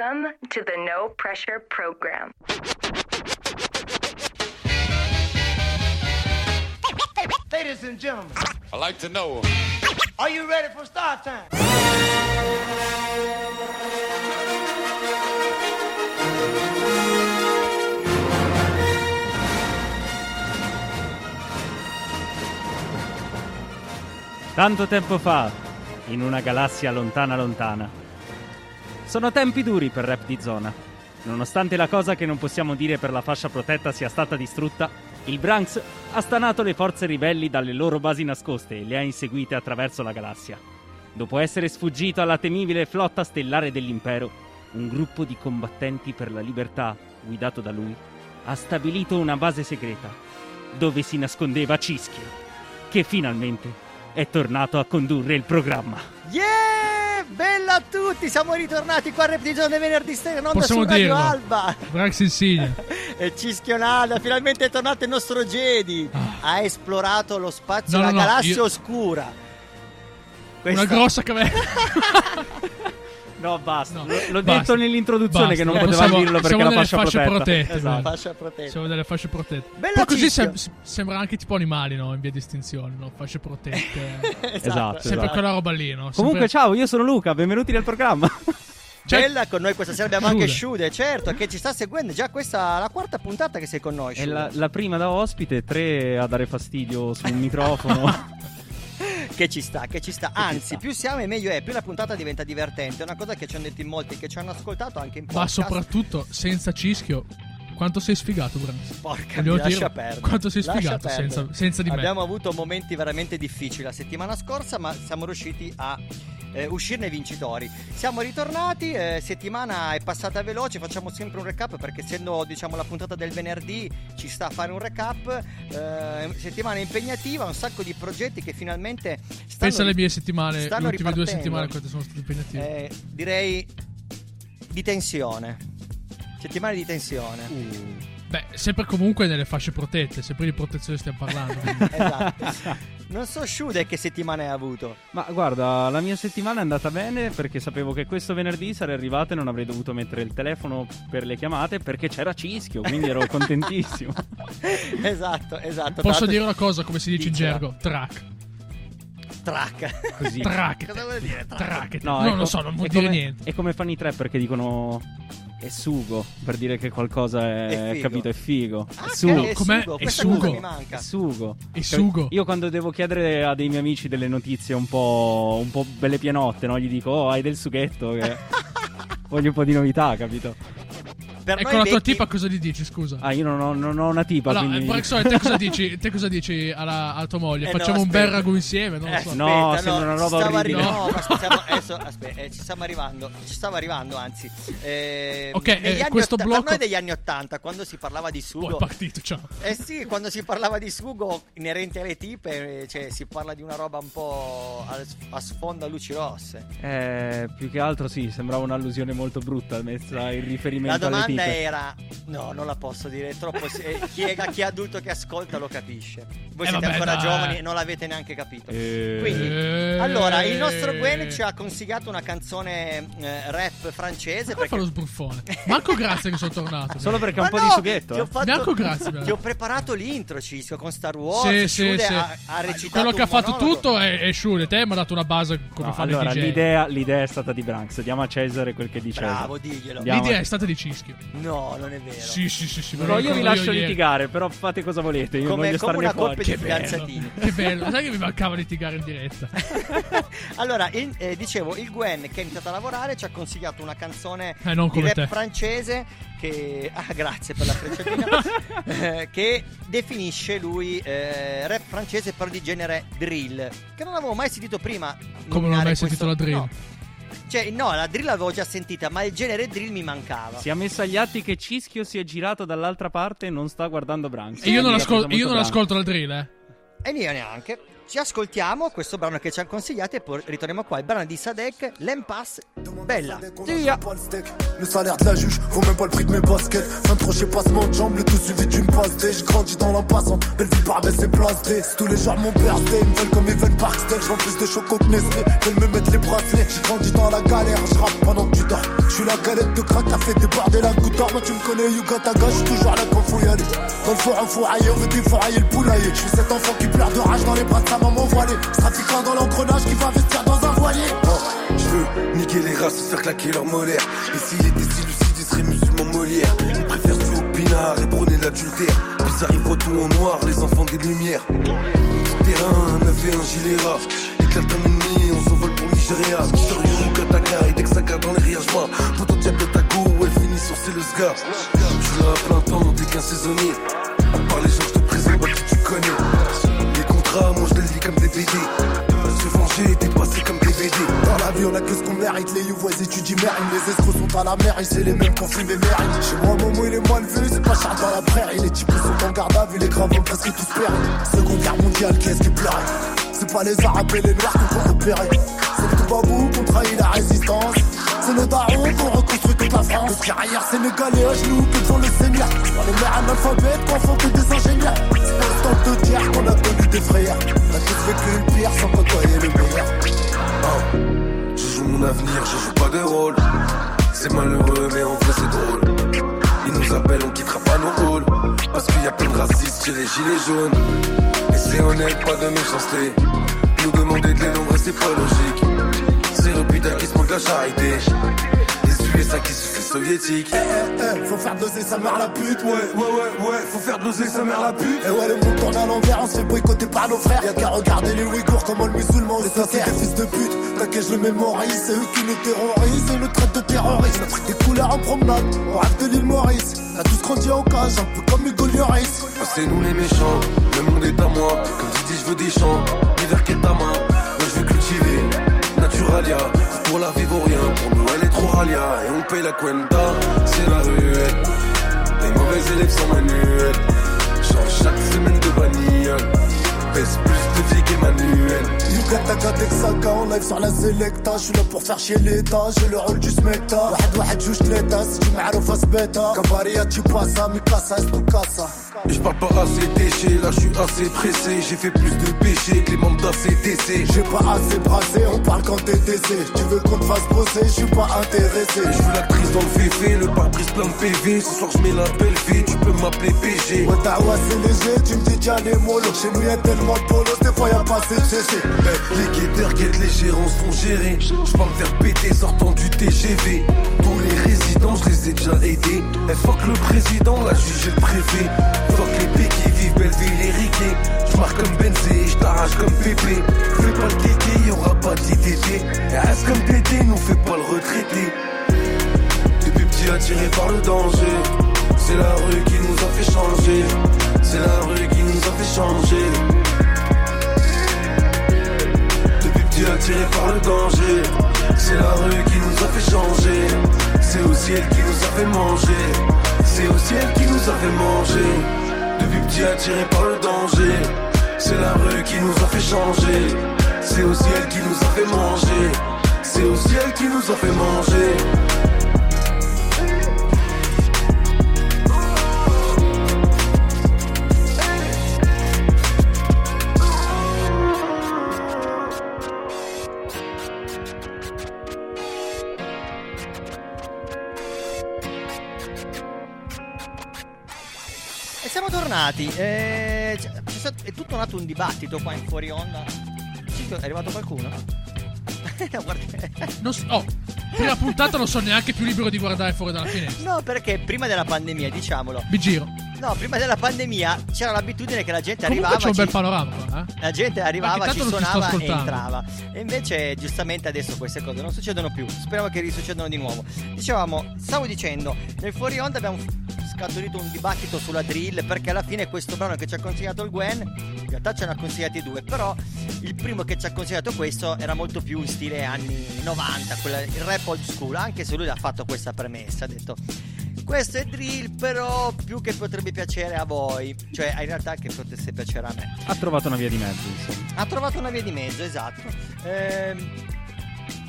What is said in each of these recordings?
Welcome to the No Pressure Program. Ladies and gentlemen, I like to know. are you ready for start time? Tanto tempo fa, in una galassia lontana lontana. Sono tempi duri per Rap di Zona. Nonostante la cosa che non possiamo dire per la fascia protetta sia stata distrutta, il Branks ha stanato le forze ribelli dalle loro basi nascoste e le ha inseguite attraverso la galassia. Dopo essere sfuggito alla temibile flotta stellare dell'impero, un gruppo di combattenti per la libertà, guidato da lui, ha stabilito una base segreta, dove si nascondeva Cischio, che finalmente è tornato a condurre il programma. Yeah! Bella a tutti! Siamo ritornati qua a Giorno venerdì sera in onda Possiamo su Radio. Alba. Brax Insigne. E Cischionada, finalmente è tornato il nostro Jedi. Ha esplorato lo spazio, Ah. No, la no, galassia io- oscura. Una Questa- grossa caverna. No, basta. No, L'ho basta. detto nell'introduzione Basta. che non Eh, poteva siamo- dirlo perché siamo la fascia, fasce protetta. protette. Esatto, fascia protetta. Siamo delle fasce protette. Bella Poi così sem- sembra anche tipo animali, no? In via di estinzione, no? Fasce protette. Esatto, Sempre esatto. quella roba lì, no? Comunque, Sempre- ciao, io sono Luca, benvenuti nel programma. Cioè- Bella con noi questa sera abbiamo anche Sciude. Sciude, certo, che ci sta seguendo. Già questa è la quarta puntata che sei con noi. È Sciude. la, la prima da ospite, tre a dare fastidio sul microfono. Che ci sta, che ci sta. Anzi, sta. più siamo e meglio è, più la puntata diventa divertente. È una cosa che ci hanno detto in molti che ci hanno ascoltato anche in Ma podcast. soprattutto senza cischio. Quanto sei sfigato, Branks? Porca mia, lascia perdere. quanto sei sfigato senza, senza di me. Abbiamo avuto momenti veramente difficili la settimana scorsa, ma siamo riusciti a eh, uscirne vincitori. Siamo ritornati, eh, settimana è passata veloce, facciamo sempre un recap perché essendo diciamo la puntata del venerdì ci sta a fare un recap. Eh, settimana impegnativa, un sacco di progetti che finalmente stanno Pensa alle mie settimane, le ultime due settimane quante sono state impegnative. Eh, direi di tensione. Settimane di tensione. Beh, sempre comunque nelle fasce protette, sempre di protezione stiamo parlando. esatto. Non so Shude che settimane hai avuto. Ma guarda, la mia settimana è andata bene perché sapevo che questo venerdì sarei arrivato e non avrei dovuto mettere il telefono per le chiamate perché c'era Cischio, quindi ero contentissimo. esatto, esatto. Posso dire una cosa, come si dice in gergo? Track. Track. Così. Track. Cosa vuol dire track? No, non lo so, non vuol dire come- niente. È come fanno i tre perché dicono è sugo, per dire che qualcosa è, È capito, è figo. Ah, è sugo. è Com'è? sugo. È sugo. È manca. sugo. È sugo. Io quando devo chiedere a dei miei amici delle notizie un po', un po' belle pianotte, no? Gli dico, oh, hai del sughetto? Che... Voglio un po' di novità, capito? Per Ecco noi la tua vecchi- tipa cosa gli dici, scusa? Ah, io non ho, non ho una tipa, Allora, quindi... eh, te cosa dici, te cosa dici alla, alla tua moglie? Eh, no, Facciamo un bel ragù insieme? Non lo Eh, so. No, aspetta, sembra una roba orribile. arri- no, ma stiamo- adesso, aspetta, eh, ci stiamo arrivando. Ci stavo arrivando, anzi. Eh, Ok, eh, questo otta- blocco- Per noi degli anni 80, quando si parlava di Poi sugo. è partito, ciao. Eh sì, quando si parlava di sugo inerente alle tipe, eh, cioè si parla di una roba un po' a, a sfondo a luci rosse. Eh, più che altro sì, sembrava un'allusione molto brutta messa in riferimento alle domanda tipe. era: no, non la posso dire, è troppo. se- chi, è, chi è adulto che ascolta lo capisce. Voi Eh, siete vabbè, ancora dai. giovani e non l'avete neanche capito. Eh, Quindi, Eh. allora, il nostro Gwen ci ha consigliato una canzone eh, rap francese. Come fa lo sbruffone? Manco grazie che sono tornato. Solo perché ha un Ma po' di no, sughetto. Ti ho, eh. fatto- Neanche grazie, ti ho preparato l'intro, Cisco, con Star Sì, Wars. sì, Shude sì. Ha, ha recitato Quello che ha fatto monologo. tutto è, è Shule. Te mi ha dato una base come No, fanno allora, l'idea, l'idea è stata di Branks. Diamo a Cesare quel che è di Cesare. Bravo, diglielo. L'idea è stata di Cischio. No, non è vero. Sì, sì, sì. sì No, io vi lascio ieri. litigare, però fate cosa volete. Io Come- voglio come starne una fuori. coppia di Che bello, fidanzatini. che bello. Sai che mi mancava litigare in diretta. allora, il- eh, dicevo, il Gwen che è iniziato a lavorare ci ha consigliato una canzone Eh, non di rap te. francese che... Ah, grazie per la frecciatina. eh, che definisce lui eh, rap francese però di genere drill. Che non avevo mai sentito prima. Come non hai mai questo- sentito la drill? No. Cioè, no, la drill l'avevo già sentita, ma il genere drill mi mancava. Si è messo agli atti che Cischio si è girato dall'altra parte e non sta guardando Branks. E io non, ascol- io non ascolto la drill, eh. E io neanche. Ci ascoltiamo questo brano che ci hanno consigliato e poi ritorniamo qua. Il brano di Sadek, L'Empasse, Bella. Le salaire de la juge vaut même pas le prix de mes baskets. Fin de crochet, passement de jambes, le tout suivi d'une passe D. Je grandis dans l'impassant, belle vie par baisse et place D. Tous les jours mon birthday, ils veulent comme Evan Parksdale. J'vends plus de choco que Nestlé, veulent me mettre les bracelets. J'ai grandi dans la galère, je rappe pendant que tu dors. Je suis la galette de crack, t'as fait déborder la goutte. Moi, tu me connais, Yuga Taga, j'suis toujours là quand faut y aller. Dans le fort, on faut ailleurs, on veut défourailler le poulailler? J'suis cet enfant qui pleure de rage dans les bras de sa maman voilée. Dans l'engrenage qui va investir dans un voilier. Oh, je veux niquer les races, se faire claquer leur molaire. Et s'il était si lucide, il serait musulman Molière. Ils préfèrent jouer au pinard et prôner l'adultère. Puis ça arrive tout en noir, les enfants des lumières. Terrain, un et un gilet rare. Éclate un ennemi, on s'envole pour Nigeria. Sérieux, Kataka, et dès que ça garde dans les rires, j'vois. Poto diable ta go, elle finit sur ses le sgar. J'suis là à plein temps, t'es qu'un saisonnier. À part les gens, j'te présente, bah, tu connais. Des BD. Se venger, t'es passé comme BD. Dans la vie, on a que ce qu'on mérite. Les youvois étudient mérite. Les escrocs sont à la mer, et c'est les mêmes qu'on fume et mérite. Chez moi, Momo, il est moins levé, c'est pas cher dans la prairie. Les types sont en garde à vue, les gravons presque tous péris. Seconde guerre mondiale, qu'est-ce qui pleurait? C'est pas les arabes et les noirs qu'on peut repérer. C'est le Toubabou qu'on trahit la résistance. C'est nos darons qu'on reconstruit toute la France. Le carrière sénégalais à genoux devant le Seigneur. Dans les mers analphabètes qu'on que des ingénieurs. C'est de guerre qu'on a connu des frères. On a tous vécu une pire sans côtoyer le meilleur. Ah, je joue mon avenir, je joue pas de rôle. C'est malheureux, mais en vrai c'est drôle. Ils nous appellent, on quittera pas nos halls. Parce qu'il y a plein de racistes chez les gilets jaunes. Et c'est honnête, pas de méchanceté. Nous demander de les nombres, c'est pas logique. Putain qui se manque la charité. Les USA qui se fait soviétique. Eh, eh, eh, faut faire doser sa mère la pute. Ouais, ouais, ouais, ouais, faut faire doser sa mère la pute. Et ouais, le monde tourne à l'envers, on se fait boycotter par nos frères. Y'a qu'à regarder les Ouïghours, comment le musulman les ça c'est des fils de pute. T'inquiète, je le mémorise, c'est eux qui nous terrorisent et le traite de terroriste. Des couleurs en promenade, on rêve de l'île Maurice. On a tous grandi en cage, un peu comme Hugo Lloris. Ah, c'est nous les méchants, le monde est à moi. Comme tu dis, je veux des champs, l'hiver qui est ta main. Moi je veux cultiver, Naturalia. Pour la vivre ou rien, pour nous elle est trop ralia. Et on paye la cuenta, c'est la ruelle. Les mauvais élèves sont manuels. Change chaque semaine de bagnole pèse plus de vie qu'Emmanuel. Yukata Katexaka en live sur la Selecta. J'suis là pour faire chier l'État, j'ai le rôle du smecta. Wahad wahad juge l'État, si tu m'arrives à ce bêta. Cavaria, tu passes à Mikasa, est tu casa. J'parle pas assez déchets, là j'suis assez pressé. J'ai fait plus de péchés que les membres d'ACDC. J'ai pas assez brassé, on parle quand t'es décès. Tu veux qu'on te fasse bosser, j'suis pas intéressé. J'veux l'actrice dans le VV, le pare-brise plein de PV. Ce soir j'mets la belle vie, tu peux m'appeler PG. Ouais, c'est léger, tu me dis déjà les mots. Chez nous y'a tel de des fois pas de CC Les guetteurs guettent, les gérants sont gérés. Je vais me faire péter sortant du TGV. Tous les résidents, je les ai déjà aidés. Et fuck le président, la juge et le préfet. Fuck les pays qui vivent Belleville et Riquet. Je marque comme Benzé, je t'arrache comme Pépé. Fais pas le tété, y'aura pas d'ITT. Et reste comme Tété, nous fais pas le retraité. Depuis petit attiré par le danger. C'est la rue qui nous a fait changer. C'est la rue qui nous a fait changer. Attiré par le danger. C'est la rue qui nous a fait changer. C'est aussi elle qui nous a fait manger. C'est aussi elle qui nous a fait manger. Depuis petit attiré par le danger. C'est la rue qui nous a fait changer. C'est aussi elle qui nous a fait manger. C'est aussi elle qui nous a fait manger. Siamo tornati. eh, è tutto nato un dibattito qua in fuori onda. Ciccio, È arrivato qualcuno? No, Non so, oh, prima puntata non sono neanche più libero di guardare fuori dalla finestra. No, perché prima della pandemia, diciamolo. Mi giro. No, prima della pandemia c'era l'abitudine che la gente Comunque arrivava. c'è un bel panorama qua, eh. La gente arrivava, ci suonava e entrava. E invece, giustamente, adesso queste cose non succedono più. Speriamo che risuccedano di nuovo. Dicevamo, stavo dicendo, nel fuori onda abbiamo scaturito un dibattito sulla drill. Perché alla fine questo brano che ci ha consigliato il Gwen, in realtà ce ne ha consigliati due. Però il primo che ci ha consigliato questo era molto più in stile anni 90, quella- il rap old school. Anche se lui ha fatto questa premessa, ha detto. Questo è drill, però più che potrebbe piacere a voi, cioè in realtà che potesse piacere a me. Ha trovato una via di mezzo, insomma. Ha trovato una via di mezzo, esatto. Ehm,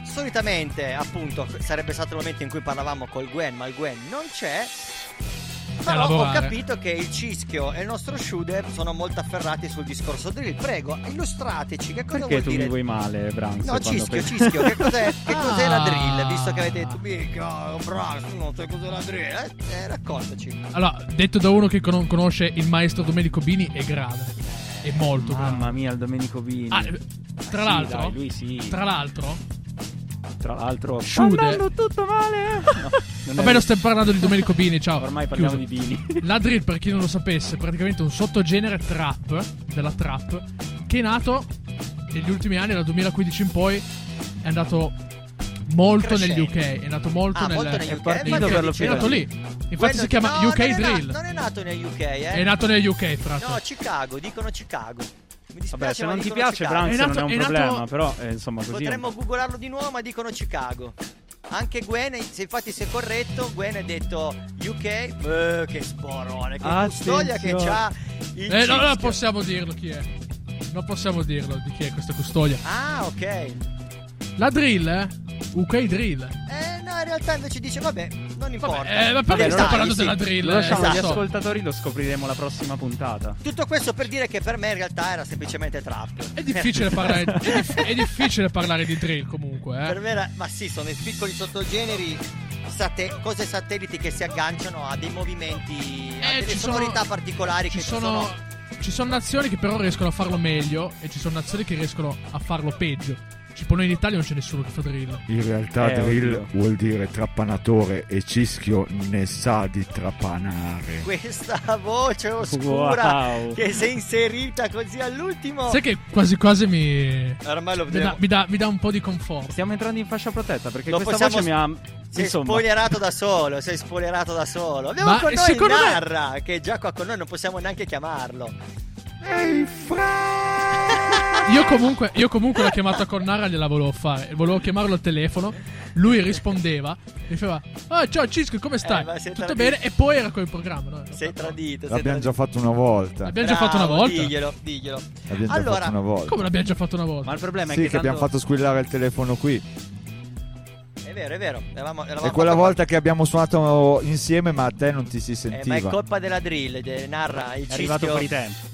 solitamente, appunto, sarebbe stato il momento in cui parlavamo col Gwen, ma il Gwen non c'è. Però ho capito che il Cischio e il nostro Shuder sono molto afferrati sul discorso drill. Prego, illustrateci che cosa Perché vuol tu dire? mi vuoi male, Branks? No, Cischio, pensi- Cischio, che cos'è, che cos'è la Ah. drill? Visto che avete detto, mica, bravo, tu non sai cos'è la drill. Eh, eh, raccontaci. Allora, detto da uno che con- conosce il maestro Domenico Bini, è grave. È molto grave. Mamma mia, il Domenico Bini. Ah, tra Sì, l'altro, dai, lui sì. tra l'altro, Tra l'altro, sta Shude. andando tutto male. No, non vabbè, è- non stiamo parlando di Domenico Bini, ciao. Ormai parliamo Chiuso. di Bini. La drill, per chi non lo sapesse, è praticamente un sottogenere trap, della trap, che è nato negli ultimi anni, dal 2015 in poi, è andato molto Crescendo. negli UK, è nato molto, Ah, nel, molto negli è UK. partito Infatti per lo lo è nato lì. Infatti Quello- si chiama no, UK non è na- Drill. non è nato negli UK, eh. È nato negli UK, frate. No, Chicago, dicono Chicago. Mi dispiace, Vabbè, se non ti piace, Chicago. Non è un è nato- problema. Però, eh, insomma, così. Potremmo googolarlo di nuovo, ma dicono Chicago. Anche Gwen, se infatti se è corretto, Gwen ha detto UK. Eh, che sporone, che custodia che c'ha il Eh, no, non Cischio. possiamo dirlo chi è. Non possiamo dirlo di chi è questa custodia. Ah, ok. La drill, eh? UK Drill. Eh, no, in realtà invece dice, vabbè, non importa. Vabbè, eh, ma perché Vabbè, stiamo lo- parlando sì. della drill? Lo lasciamo Non agli ascoltatori, lo scopriremo la prossima puntata. Tutto questo per dire che per me in realtà era semplicemente trap. È difficile, parlare, è, dif- è difficile parlare di drill comunque, Per eh? me era, ma sì, sono i piccoli sottogeneri, sate- cose satelliti che si agganciano a dei movimenti, a Eh, delle ci sono- sonorità particolari Ci che sono, ci sono nazioni che però riescono a farlo meglio e ci sono nazioni che riescono a farlo peggio. Tipo noi in Italia non c'è nessuno che fa drill. In realtà Eh, drill oddio. vuol dire trappanatore e Cischio ne sa di trappanare. questa voce oscura Wow. che si è inserita così all'ultimo. Sai che quasi quasi mi, Ormai lo dà, mi dà- mi dà un po' di conforto. Stiamo entrando in fascia protetta perché Lo questa possiamo- voce mi ha. Sei Insomma, spoilerato da solo, sei spoilerato da solo. Abbiamo Ma con noi secondo me- Narra, che è già qua con noi, non possiamo neanche chiamarlo. Ehi, fra! Io comunque, io comunque la chiamata con Nara gliela volevo fare. Volevo chiamarlo al telefono. Lui rispondeva. Diceva: Ah, ciao Cisco, come stai? Eh, ma sei Tutto tradito. bene? E poi era con il programma. No? Sei tradito. sei L'abbiamo già tradito. fatto una volta. L'abbiamo già fatto una volta. Diglielo, diglielo. L'abbiamo già Allora, fatto una volta. Come l'abbiamo già fatto una volta? Ma il problema Sì, è che, che, abbiamo tanto- fatto squillare il telefono qui. È vero, è vero. Eravamo, eravamo E quella volta che abbiamo suonato insieme, ma a te non ti si Eh, sentiva. ma è colpa della drill, de- narra il è arrivato fuori tempo.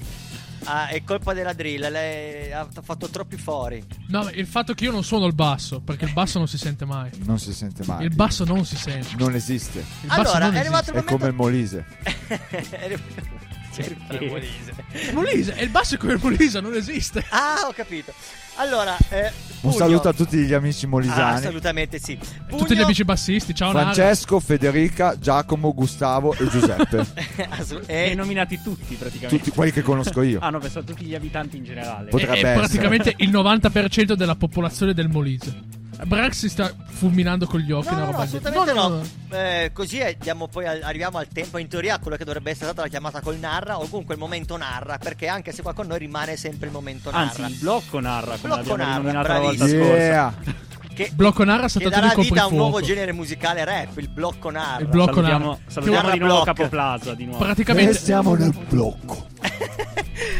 Ah, è colpa della drill, lei ha fatto troppi fuori. No, il fatto che io non suono il basso. Perché il basso non si sente mai. Non si sente mai. Il basso non si sente. Non esiste. Il basso Allora, non è esiste. arrivato il È come il momento. Molise. È arrivato- Il Molise. Molise, e il basso è come il Molise, non esiste. Ah, ho capito. Allora, eh, Un Pugno. saluto a tutti gli amici Ah, molisani. assolutamente sì. Tutti gli Pugno- amici bassisti, ciao Nara. Francesco, Federica, Giacomo, Gustavo e Giuseppe. Assu- E eh, nominati tutti praticamente. tutti quelli che conosco io. Ah, no, penso a tutti gli abitanti in generale. Potrebbe È, è essere. praticamente il 90% della popolazione del Molise. Brax si sta fulminando con gli occhi. No, una no, roba assolutamente del- no. Eh, così è, diamo poi al- arriviamo al tempo, in teoria, a quello che dovrebbe essere stata la chiamata col narra, o comunque il momento narra, perché anche se qua con noi rimane sempre il momento Anzi, narra. il blocco narra, come Blocco narra, rinominato la volta bravissimo. scorsa. Che, Blocco Narra è che stato darà vita a un nuovo genere musicale rap, il blocco narra. Il blocco salutiamo, narra. salutiamo Che di nuovo block. Capoplaza di nuovo. Praticamente E siamo nel blocco.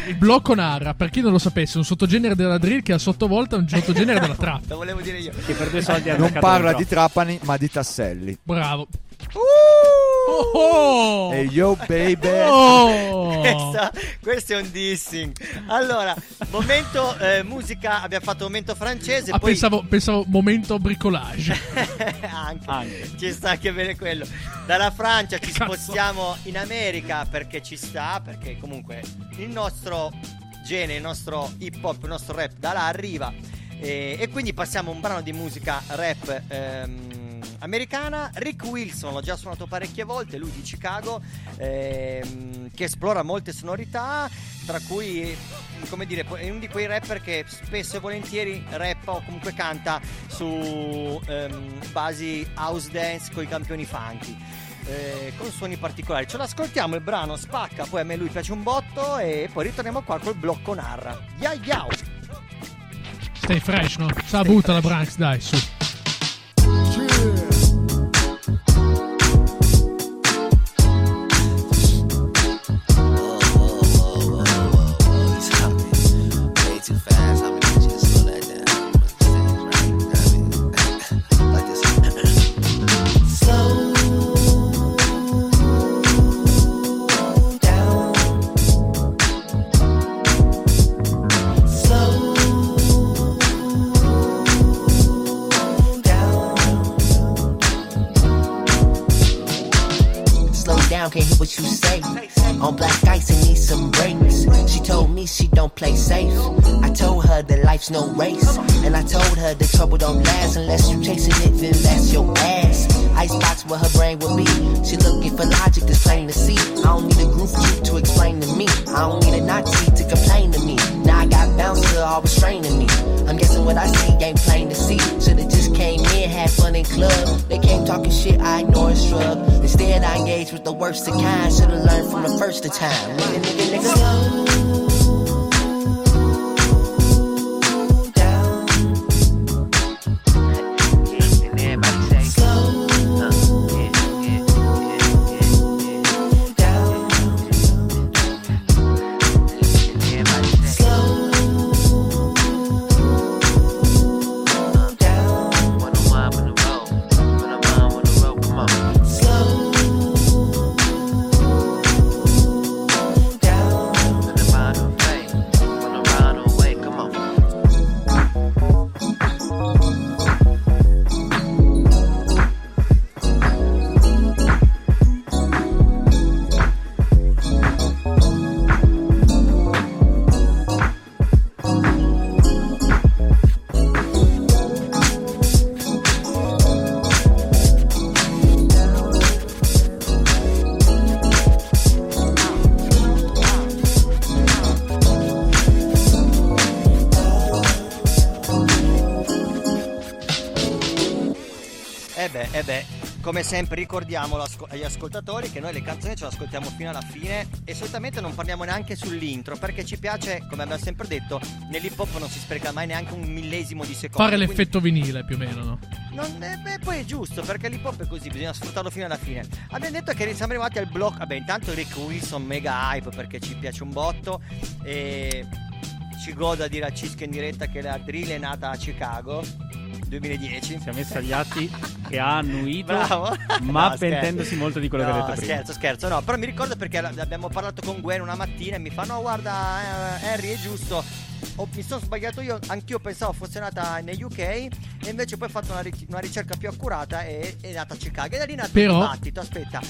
il blocco narra, per chi non lo sapesse, è un sottogenere della drill che a sottovolta è un sottogenere della trap. Lo volevo dire io. che per due soldi ha Non parla di trapani, ma di tasselli. Bravo. Uh! Oh, oh! E yo, baby. Oh! Questa- questo è un dissing. Allora, momento eh, musica, abbiamo fatto momento francese, Ah, poi pensavo, pensavo momento bricolage. anche. Anche. Ci sta anche bene quello. Dalla Francia ci Cazzo. spostiamo in America perché ci sta, perché comunque il nostro genere, il nostro hip hop, il nostro rap da là arriva. E, e quindi passiamo a un brano di musica rap ehm, americana. Rick Wilson, l'ho già suonato parecchie volte, lui di Chicago, ehm, che esplora molte sonorità, tra cui, come dire, è uno di quei rapper che spesso e volentieri rappa o comunque canta su ehm, basi house dance con i campioni funky. eh, con suoni particolari. Ce l'ascoltiamo il brano, spacca, poi a me lui piace un botto e poi ritorniamo qua col blocco narra. Ya yao! Stai fresh, no? Sa butta la Branx, dai, su. Yeah. Sempre ricordiamo agli ascoltatori che noi le canzoni ce le ascoltiamo fino alla fine e solitamente non parliamo neanche sull'intro perché ci piace, come abbiamo sempre detto, nell'hip hop non si spreca mai neanche un millesimo di secondo. Fare quindi l'effetto vinile più o meno, no? Non, eh, beh, poi è giusto perché l'hip hop è così, bisogna sfruttarlo fino alla fine. Abbiamo detto che siamo arrivati al blocco. Vabbè, intanto Rick Wilson mega hype perché ci piace un botto. E ci godo a dire a Cisco in diretta che la drill è nata a Chicago 2010. Si è messa agli atti che ha annuito, Bravo. ma No, pentendosi scherzo. molto di quello che ha No, detto prima. Scherzo, scherzo, no, però mi ricordo perché abbiamo parlato con Gwen una mattina e mi fa: No, guarda, eh, Harry, è giusto. Ho- mi sono sbagliato io, anch'io pensavo fosse nata negli UK e invece poi ho fatto una, ri- una ricerca più accurata e è nata a Chicago. E da lì è nato Però- il dibattito. Aspetta,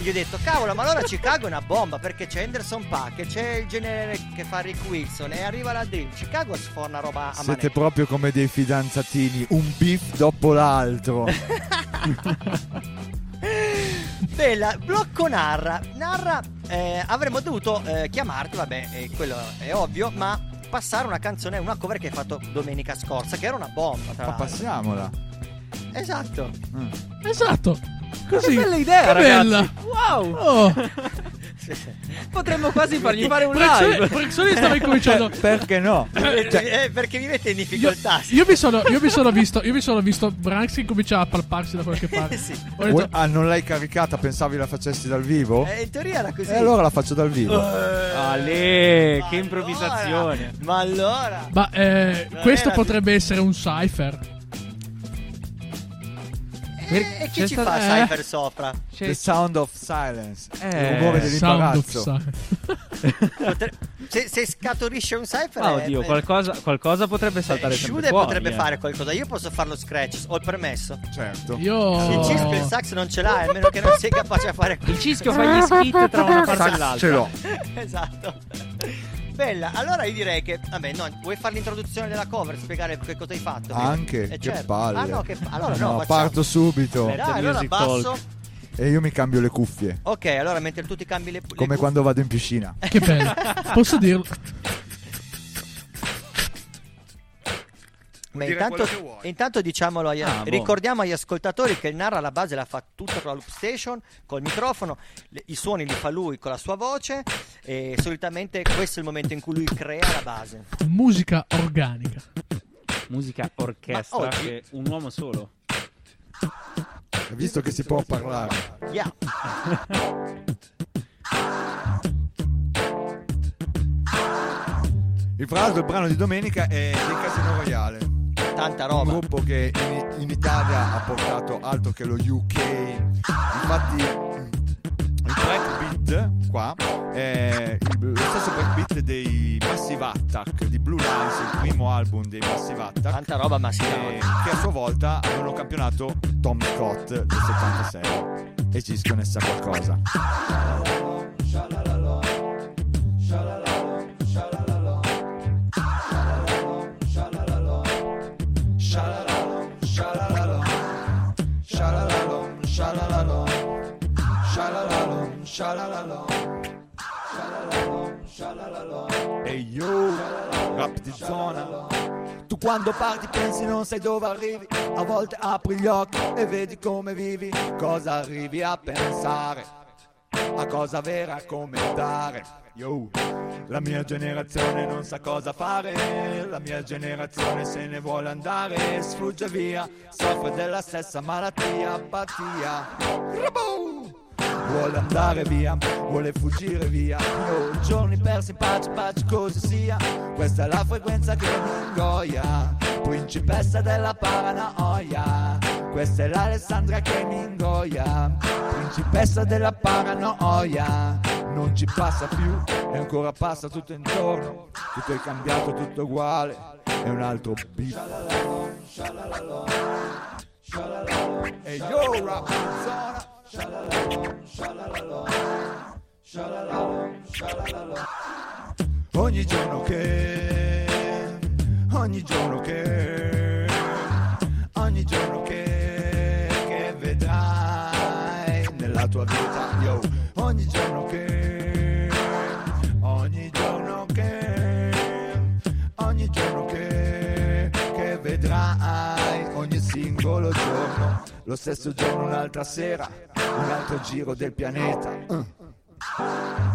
gli ho detto, cavolo, ma allora Chicago è una bomba perché c'è Anderson Paak, c'è il genere che fa Rick Wilson e arriva la drill. Chicago sforna roba a Siete manetta. proprio come dei fidanzatini, un beef dopo l'altro. Bella, blocco narra. Narra, eh, avremmo dovuto eh, chiamarti, vabbè, eh, quello è ovvio, ma passare una canzone, una cover che hai fatto domenica scorsa, che era una bomba. Tra Ma l'altro. passiamola. Esatto. Mm. Esatto. Così. Che bella idea, Che ragazzi. bella. Wow! Oh. Potremmo quasi fargli fare un live. Brexoni stava incominciando. Perché no? Eh, eh, perché mi mette in Io, difficoltà. io mi sono, io mi sono visto, io mi sono visto Branks che cominciava a palparsi da qualche parte. Sì. Detto, ah, non l'hai caricata? Pensavi la facessi dal vivo? Eh, in teoria era così. E allora la faccio dal vivo. Eh, Ale, ma che improvvisazione. allora, ma allora. ma eh, questo potrebbe essere un cipher. Eh, e chi c'è ci sta- fa eh. Cypher sopra? The sound of silence. Eh, Sound of dell'imbarazzo. Silence. Potre- se, se scaturisce un Cypher Ah, è- oddio, è- qualcosa, qualcosa potrebbe saltare Eh, sempre Shude fuori. potrebbe eh. fare qualcosa. Io posso farlo scratch, ho il permesso. Certo. Io. Il Cisco il sax non ce l'ha, a meno che non sei capace a fare Il cischio fa gli skit tra una parte e l'altra. ce l'ho. esatto. Bella, allora io direi che. Vabbè, no, vuoi fare l'introduzione della cover, spiegare che cosa hai fatto? Anche, Eh, che certo. palle. Ah, no, che allora no, No, facciamo. parto subito. Beh, Dai, allora basso. Talk. E io mi cambio le cuffie. Ok, allora mentre tu ti cambi le, le Come cuffie- quando vado in piscina. Che bello. Posso dirlo? Ma intanto, intanto diciamolo agli, Ah, boh. ricordiamo agli ascoltatori che il narra la base la fa tutta con la loop station, col microfono, le- i suoni li fa lui con la sua voce e solitamente questo è il momento in cui lui crea la base. Musica organica. Musica orchestra oggi- che un uomo solo. Hai visto che si può parlare. Yeah. Il fra l'altro il brano di domenica è dei Casino Royale. Tanta Un roba. gruppo che in, in Italia ha portato altro che lo UK. Infatti il breakbeat qua è lo stesso breakbeat dei Massive Attack di Blue Lines, il primo album dei Massive Attack. Tanta roba ma si eh, che a sua volta avevano campionato Tom Scott del 76. e ci sconnessa qualcosa. Shalalalom, shalalalom, shalalalom, shalalalom, shalalalom, shalalalom, shalalalom, shalalalom. Ehi yo, rap di zona. Tu quando parti pensi non sai dove arrivi, a volte apri gli occhi e vedi come vivi, cosa arrivi a pensare, a cosa vera commentare. Yo, la mia generazione non sa cosa fare, la mia generazione se ne vuole andare, sfugge via, soffre della stessa malattia, apatia. Vuole andare via, vuole fuggire via Io giorni persi pace, pace così sia Questa è la frequenza che mi ingoia Principessa della paranoia Questa è l'Alessandra che mi ingoia. Principessa della paranoia. Non ci passa più e ancora passa tutto intorno. Tutto è cambiato, tutto uguale. È un altro beat E yo rap in zona Ogni giorno che, ogni giorno che, ogni giorno che, tua vita, yo. Ogni giorno che, ogni giorno che, ogni giorno che, che vedrai ogni singolo giorno, lo stesso giorno, un'altra sera, un altro giro del pianeta. Uh.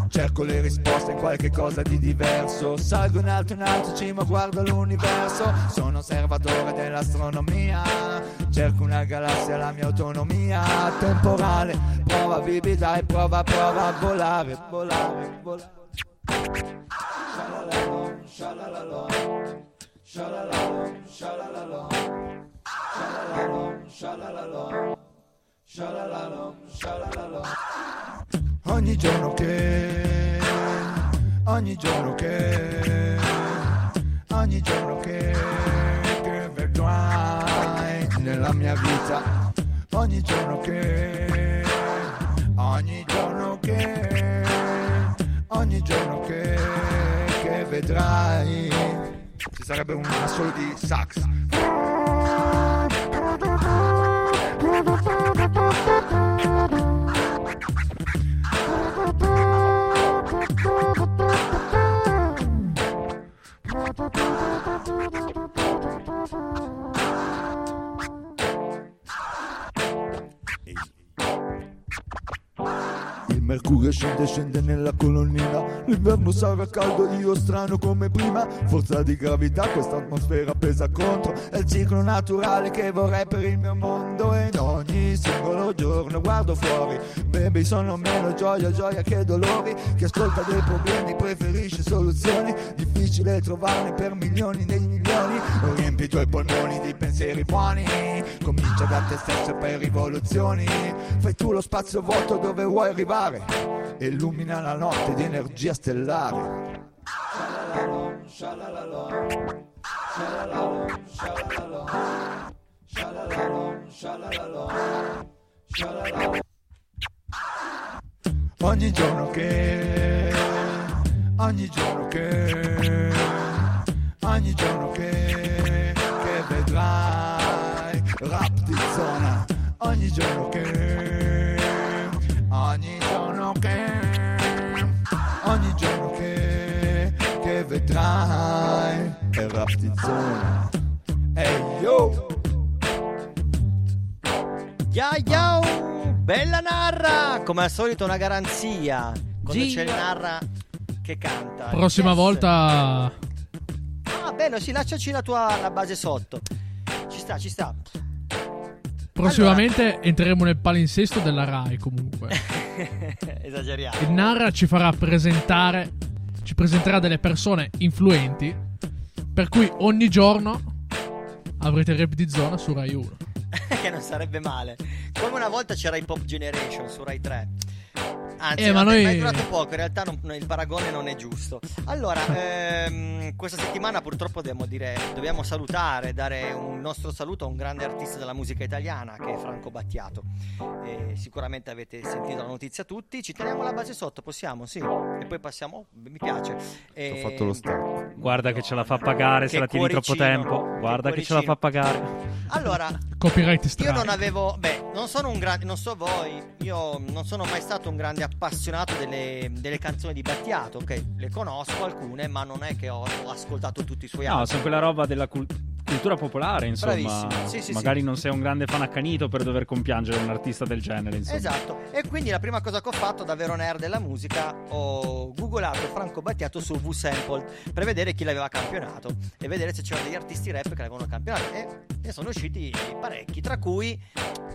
Cerco le risposte in qualche cosa di diverso. Salgo in alto in alto cima, guardo l'universo. Sono osservatore dell'astronomia. Cerco una galassia, la mia autonomia. Temporale, prova vivi dai, prova, prova a volare Volare, volare. Shalalalom, shalalalom Shalalalom, shalalalom Shalalalom, shalalalom Ogni giorno che, ogni giorno che, ogni giorno che, che vedrai nella mia vita. Ogni giorno che, ogni giorno che, ogni giorno che, che vedrai. Ci sarebbe un assolo di sax. Mercurio scende, scende nella colonnina. L'inverno sarà caldo, io strano come prima. Forza di gravità, questa atmosfera pesa contro. È il ciclo naturale che vorrei per il mio mondo. E in ogni singolo giorno guardo fuori. Baby, sono meno gioia, gioia che dolori. Chi ascolta dei problemi preferisce soluzioni. Difficile trovarne per milioni dei milioni. Riempi i tuoi polmoni di pensieri buoni. Comincia da te stesso poi rivoluzioni. Fai tu lo spazio vuoto dove vuoi arrivare. Illumina la notte di energia stellare. Ogni giorno che, ogni giorno che, ogni giorno che, che vedrai rap di zona. Ogni giorno che, ogni giorno che, ogni giorno che, che vedrai rap di zona. Ehi yo! Yo yo! Bella narra! Come al solito una garanzia. Quando Gia. c'è il narra che canta. Prossima Yes. volta Ah, bello, sì, lasciaci la tua la base sotto. Ci sta, ci sta. Prossimamente entreremo nel palinsesto della Rai comunque. Esageriamo. Il Narra ci farà presentare, ci presenterà delle persone influenti, per cui ogni giorno avrete rap di zona su Rai 1. che non sarebbe male. Come una volta c'era Hip Hop Generation su Rai 3. Anzi, Eh, ma vabbè, noi- è durato poco, in realtà non- il paragone non è giusto. Allora, ehm, questa settimana purtroppo dobbiamo, dire, dobbiamo salutare, dare un nostro saluto a un grande artista della musica italiana che è Franco Battiato. Eh, sicuramente avete sentito la notizia tutti, ci teniamo la base sotto, possiamo? Sì. E poi passiamo, oh, mi piace. Ho Eh, fatto lo stacco. Guarda che ce la fa pagare se Che la tieni troppo tempo. che Guarda che ce la fa pagare. Allora, Copyright Io strike. non avevo, beh, non sono un grande, non so voi, io non sono mai stato un grande appassionato delle, delle canzoni di Battiato, ok? Le conosco alcune, ma non è che ho, ho ascoltato tutti i suoi No, album. sono quella roba della cul- cultura popolare, insomma. Bravissimo, sì, sì, Magari sì. non sei un grande fan accanito per dover compiangere un artista del genere, insomma. Esatto, e quindi la prima cosa che ho fatto da vero nerd della musica ho googolato Franco Battiato su V-Sample per vedere chi l'aveva campionato e vedere se c'erano degli artisti rap che l'avevano campionato e ne sono usciti parecchi, tra cui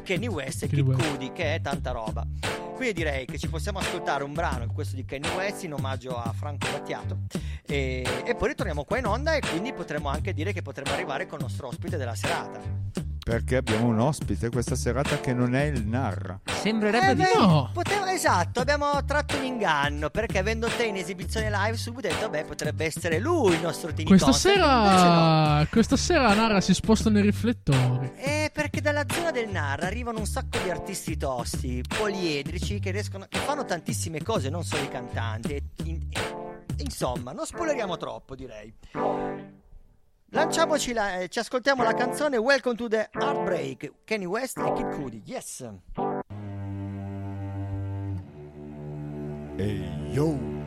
Kenny West e Kid. Cudi che è tanta roba. Quindi direi che ci possiamo ascoltare un brano, questo di Kenny West in omaggio a Franco Battiato e, e poi ritorniamo qua in onda e quindi potremo anche dire che potremo arrivare con il nostro ospite della serata. Perché abbiamo un ospite questa serata che non è il Narra. Sembrerebbe Eh, di beh, no. poteva- esatto, abbiamo tratto un inganno perché avendo te in esibizione live subito ho detto beh potrebbe essere lui il nostro Tiny Questa invece no. sera, questa sera Nara si spostano i riflettori. Eh, perché dalla zona del NAR arrivano un sacco di artisti tosti, poliedrici, che, riescono, che fanno tantissime cose, non solo i cantanti. e- in- e- insomma, non spoileriamo troppo, direi. Lanciamoci, la, eh, ci ascoltiamo la canzone Welcome to the Heartbreak, Kenny West e Kid Cudi. Yes! Ehi yo!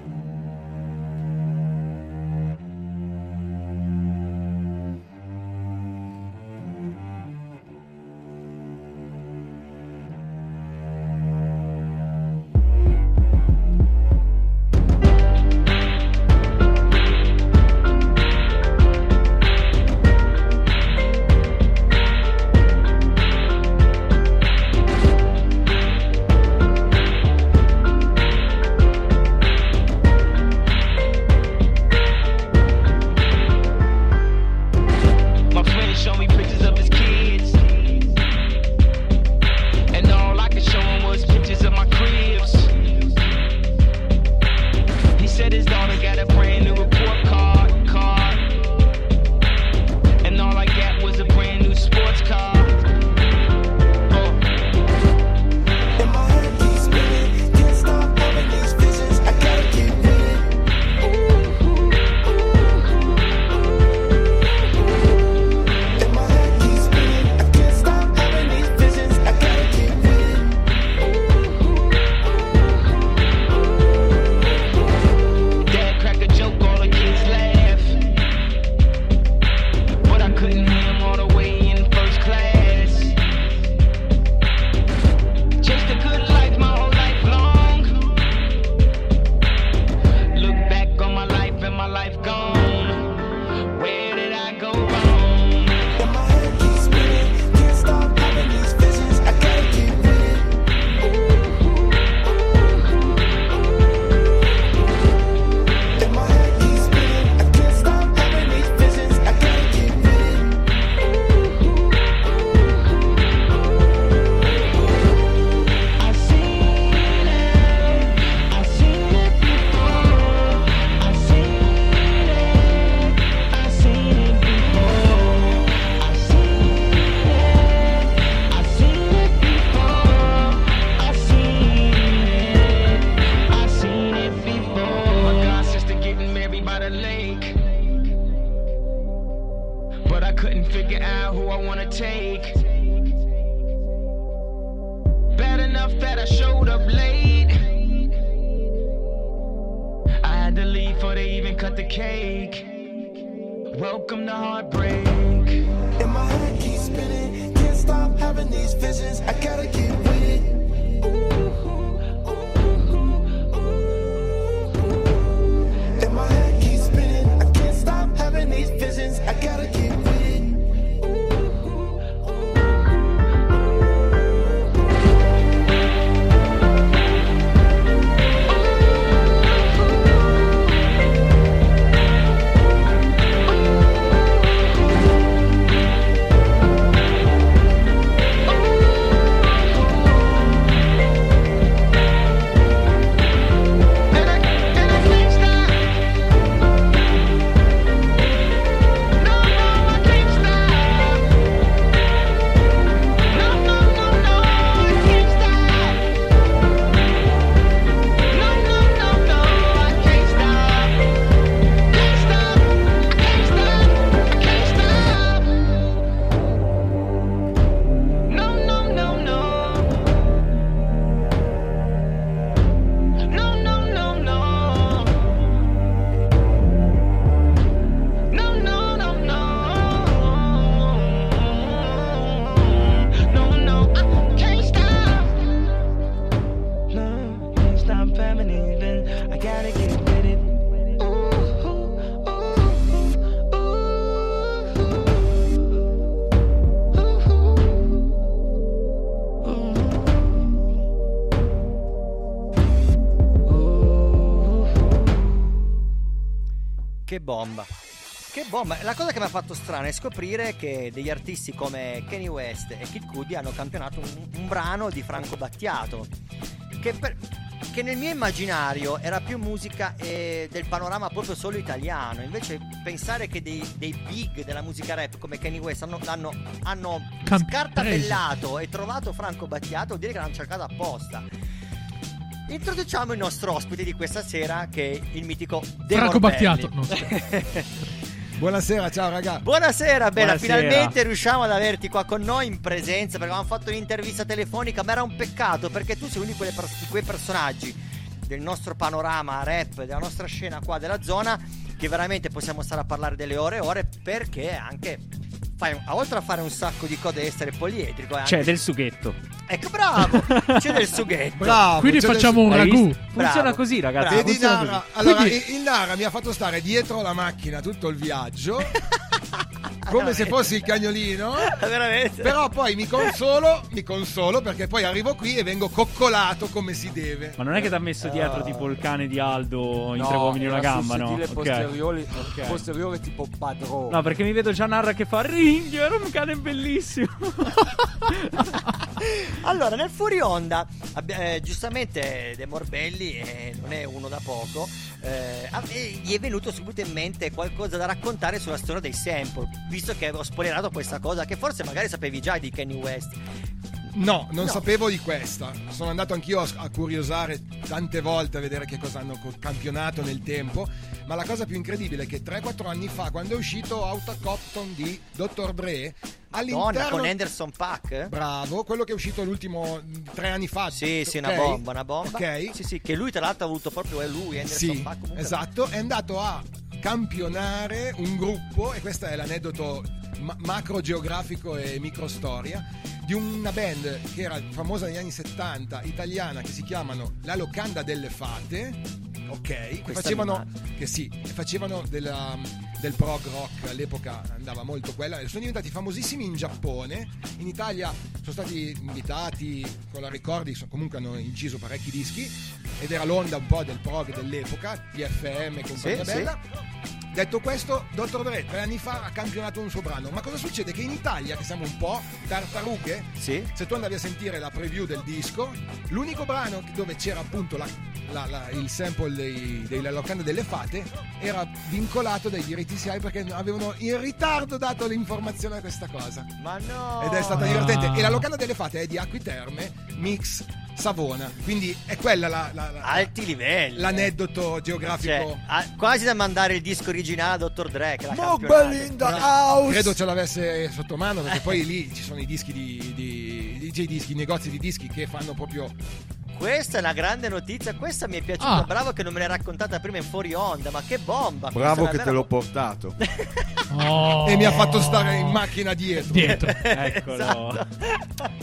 Welcome to heartbreak. In my head keeps spinning, can't stop having these visions. I gotta keep Che bomba. La cosa che mi ha fatto strano è scoprire che degli artisti come Kanye West e Kid Cudi hanno campionato un, un brano di Franco Battiato. Che, per- che nel mio immaginario era più musica eh, del panorama proprio solo italiano. Invece pensare che dei, dei big della musica rap come Kanye West hanno, hanno, hanno Camp- scartapellato e trovato Franco Battiato vuol dire che l'hanno cercato apposta. Introduciamo il nostro ospite di questa sera che è il mitico De Franco Morbelli. Battiato. No. Buonasera, ciao raga. Buonasera, Bella. Buonasera. Finalmente riusciamo ad averti qua con noi in presenza perché avevamo fatto un'intervista telefonica, ma era un peccato perché tu sei uno di, pers- di quei personaggi del nostro panorama rap, della nostra scena qua della zona, che veramente possiamo stare a parlare delle ore e ore perché anche fai, oltre a fare un sacco di cose e essere poliedrico, è anche- C'è del sughetto. ecco bravo, c'è del sughetto. Bravo. Quindi facciamo un ragù. Funziona Bravo. così, ragazzi. Vedi Nara? così. Allora, Quindi- il il Nara mi ha fatto stare dietro la macchina tutto il viaggio, come se fossi il cagnolino. Veramente. Però poi mi consolo, mi consolo perché poi arrivo qui e vengo coccolato come si deve. Ma non è che ti ha messo dietro tipo il cane di Aldo in tre No, uomini e una gamba, no? posteriore, Ok. posteriore tipo padrone. No, perché mi vedo già Narra che fa ringhio, era un cane bellissimo. Allora, nel fuori onda, abbi- eh, giustamente De Morbelli eh, non è uno da poco, eh, gli è venuto subito in mente qualcosa da raccontare sulla storia dei sample, visto che avevo spoilerato questa cosa che forse magari sapevi già di Kanye West. No, non No. sapevo di questa. Sono andato anch'io a, a curiosare tante volte a vedere che cosa hanno campionato nel tempo. Ma la cosa più incredibile è che 3-4 anni fa, quando è uscito Out of Cotton di Dr. Dre, all'interno. con Anderson Pack? eh? Bravo, quello che è usito l'ultimo mh, tre anni fa. Sì, sì, una ok? bomba, una bomba. Ok. Sì, sì, che lui tra l'altro ha avuto proprio è lui, Anderson Sì, comunque- esatto, è andato a campionare un gruppo, e questo è l'aneddoto ma- macro geografico e microstoria, di una band che era famosa negli anni 70, italiana, che si chiamano La Locanda delle Fate, ok? Che facevano, che sì, facevano della- del prog rock, all'epoca andava molto quella, e sono diventati famosissimi in Giappone, in Italia sono stati invitati con la Ricordi, comunque hanno inciso parecchi dischi, ed era l'onda un po' del prog dell'epoca, TFM compagnia Sì, bella. Detto questo, Dr. Dre tre anni fa ha campionato un suo brano. Ma cosa succede? Che in Italia, che siamo un po' tartarughe, Sì. se tu andavi a sentire la preview del disco, l'unico brano dove c'era appunto la- la- la- il sample dei, della locanda delle fate era vincolato dai diritti SIAE perché avevano in ritardo dato l'informazione a questa cosa. Ma no! Ed è stata divertente. E la locanda delle fate è di Acquiterme, mix Savona. Quindi è quella la- la- la- Alti livelli. l'aneddoto geografico. Cioè, ah, quasi da mandare il disco originale a Dr. Dre che l'ha Mobile campionato. in the house. Credo ce l'avesse sotto mano perché poi lì ci sono i dischi di, di, di- i dischi, i negozi di dischi che fanno proprio Questa è una grande notizia, questa mi è piaciuta. Ah. Bravo che non me l'hai raccontata prima in fuori onda, ma che bomba! Bravo che una te vera l'ho portato. Oh. e mi ha fatto stare in macchina dietro. dietro. Eccolo. Esatto.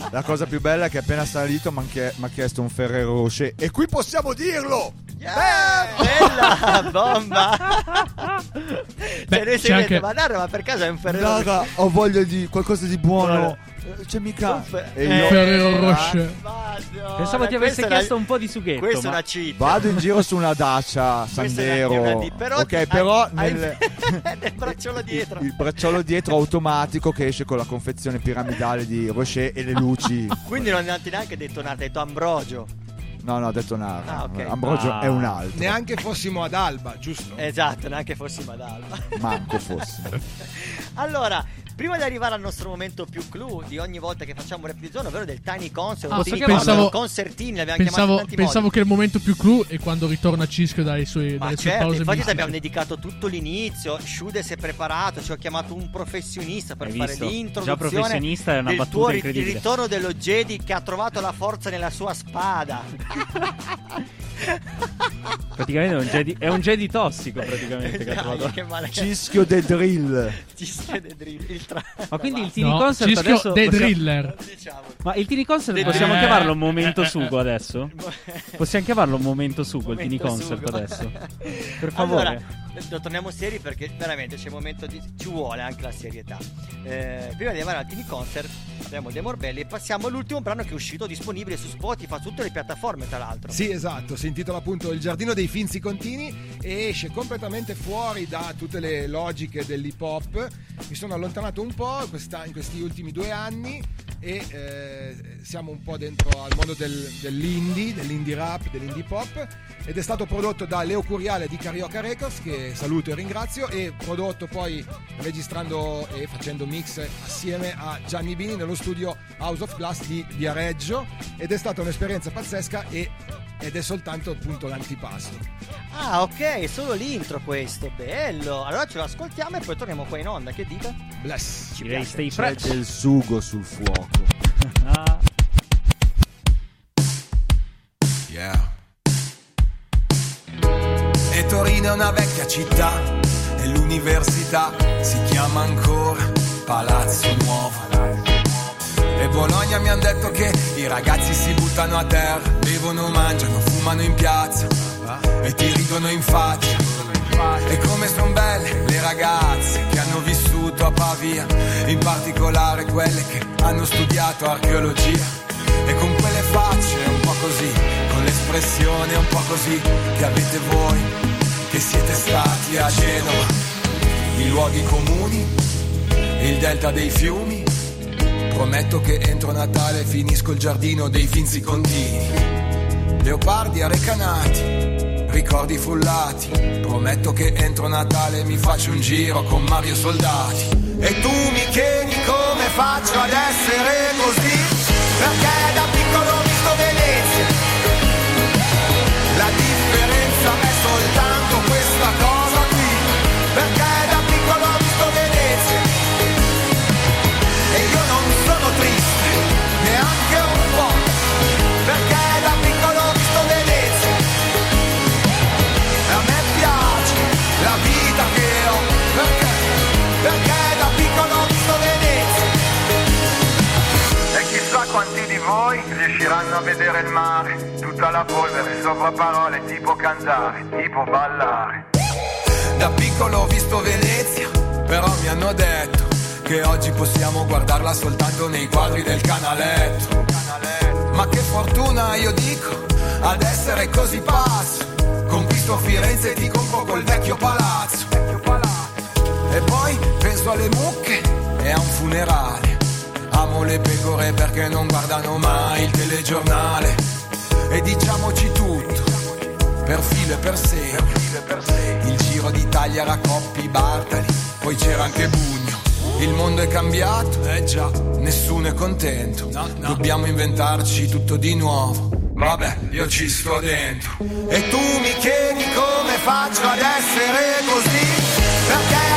La cosa più bella è che appena salito mi ha chiesto un Ferrero Rocher. E qui possiamo dirlo! Yeah, bella bomba! Beh, cioè, noi c'è si anche- ma Narra, ma per caso è un Ferrero Raga, ho voglia di qualcosa di buono. Eh, C'è mica. E Eh, io Ferrero Rocher. Madonna, Pensavo ti avesse è una- chiesto un po' di sughetto. Questa è una cheat. vado in giro su una Dacia Sandero. però ok, però hai- nel, nel bracciolo dietro. Il, il bracciolo dietro automatico che esce con la confezione piramidale di Rocher e le luci. Quindi non ti neanche detto nada, hai detto Ambrogio. No, no, ho detto Nara. Ah, ok. Ambrogio Ah. è un altro. Neanche fossimo ad Alba, giusto? Esatto, neanche fossimo ad Alba. Manco fosse. Allora, prima di arrivare al nostro momento più clou di ogni volta che facciamo rap di zona, ovvero del Tiny Concert, Ah, o posso Tiny chiamarlo- Concert, concertini, l'abbiamo chiamato Pensavo, tanti pensavo modi. che il momento più clou è quando ritorna Cisco dai suoi, Ma dalle sue certo, pause infatti ti mistiche. abbiamo dedicato tutto l'inizio. Shude si è preparato, ci ho chiamato un professionista per Hai fare visto? l'introduzione. Già professionista è una del battuta tuo. Il ritorno dello Jedi che ha trovato la forza nella sua spada. Praticamente è un Jedi, è un Jedi tossico, praticamente. Dai, che male. Cischio de drill. Ci siede drill, il tra- Ma quindi il. Tiny No, Concert Cisco adesso The possiamo- Driller. Diciamo. Ma il Tiny Concert The possiamo Driller. chiamarlo un momento sugo adesso? Possiamo chiamarlo un momento sugo il Tiny Momento Concert sugo. adesso? Per favore. Allora, torniamo seri perché veramente c'è un momento di. ci vuole anche la serietà. Eh, prima di andare al Tini Concert abbiamo dei Morbelli e passiamo all'ultimo brano che è uscito disponibile su Spotify, su tutte le piattaforme tra l'altro. Sì, esatto, si intitola appunto Il giardino dei finzi contini e esce completamente fuori da tutte le logiche dell'hip hop. Mi sono allontanato un po' questa- in questi ultimi due anni e eh, siamo un po' dentro al mondo del- dell'indie, dell'indie rap, dell'indie pop ed è stato prodotto da Leo Curiale di Carioca Records che saluto e ringrazio e prodotto poi registrando e facendo mix assieme a Gianni Bini nello studio House of Glass di Viareggio ed è stata un'esperienza pazzesca e- ed è soltanto appunto l'antipasto. Ah, ok, è solo l'intro questo, bello. Allora ce lo ascoltiamo e poi torniamo qua in onda, che dite? Bless. Ci Direi piace. stay C'è fresh. del sugo sul fuoco. Ah, Yeah. E Torino è una vecchia città e l'università si chiama ancora Palazzo Nuovo. E Bologna mi hanno detto che i ragazzi si buttano a terra, bevono, mangiano, fumano in piazza e ti ridono in faccia. E come son belle le ragazze che hanno vissuto a Pavia, in particolare quelle che hanno studiato archeologia. E con quelle facce un po' così, con l'espressione un po' così che avete voi, che siete stati a Genova. I luoghi comuni, il delta dei fiumi. Prometto che entro Natale finisco il giardino dei finzi contini. Leopardi arrecanati, ricordi frullati. Prometto che entro Natale mi faccio un giro con Mario Soldati. E tu mi chiedi come faccio ad essere così? Perché da piccolo il mare, tutta la polvere sopra parole tipo cantare, tipo ballare. Da piccolo ho visto Venezia, però mi hanno detto che oggi possiamo guardarla soltanto nei quadri del canaletto. Ma che fortuna io dico ad essere così pazzo. Conquisto Firenze e ti compro col vecchio palazzo. E poi penso alle mucche e a un funerale. Amo le pecore perché non guardano mai il telegiornale. E diciamoci tutto, per filo e per segno. Il giro d'Italia era Coppi, Bartali, poi c'era anche Bugno. Il mondo è cambiato, eh già, nessuno è contento. Dobbiamo inventarci tutto di nuovo. Vabbè, io ci sto dentro. E tu mi chiedi come faccio ad essere così? Perché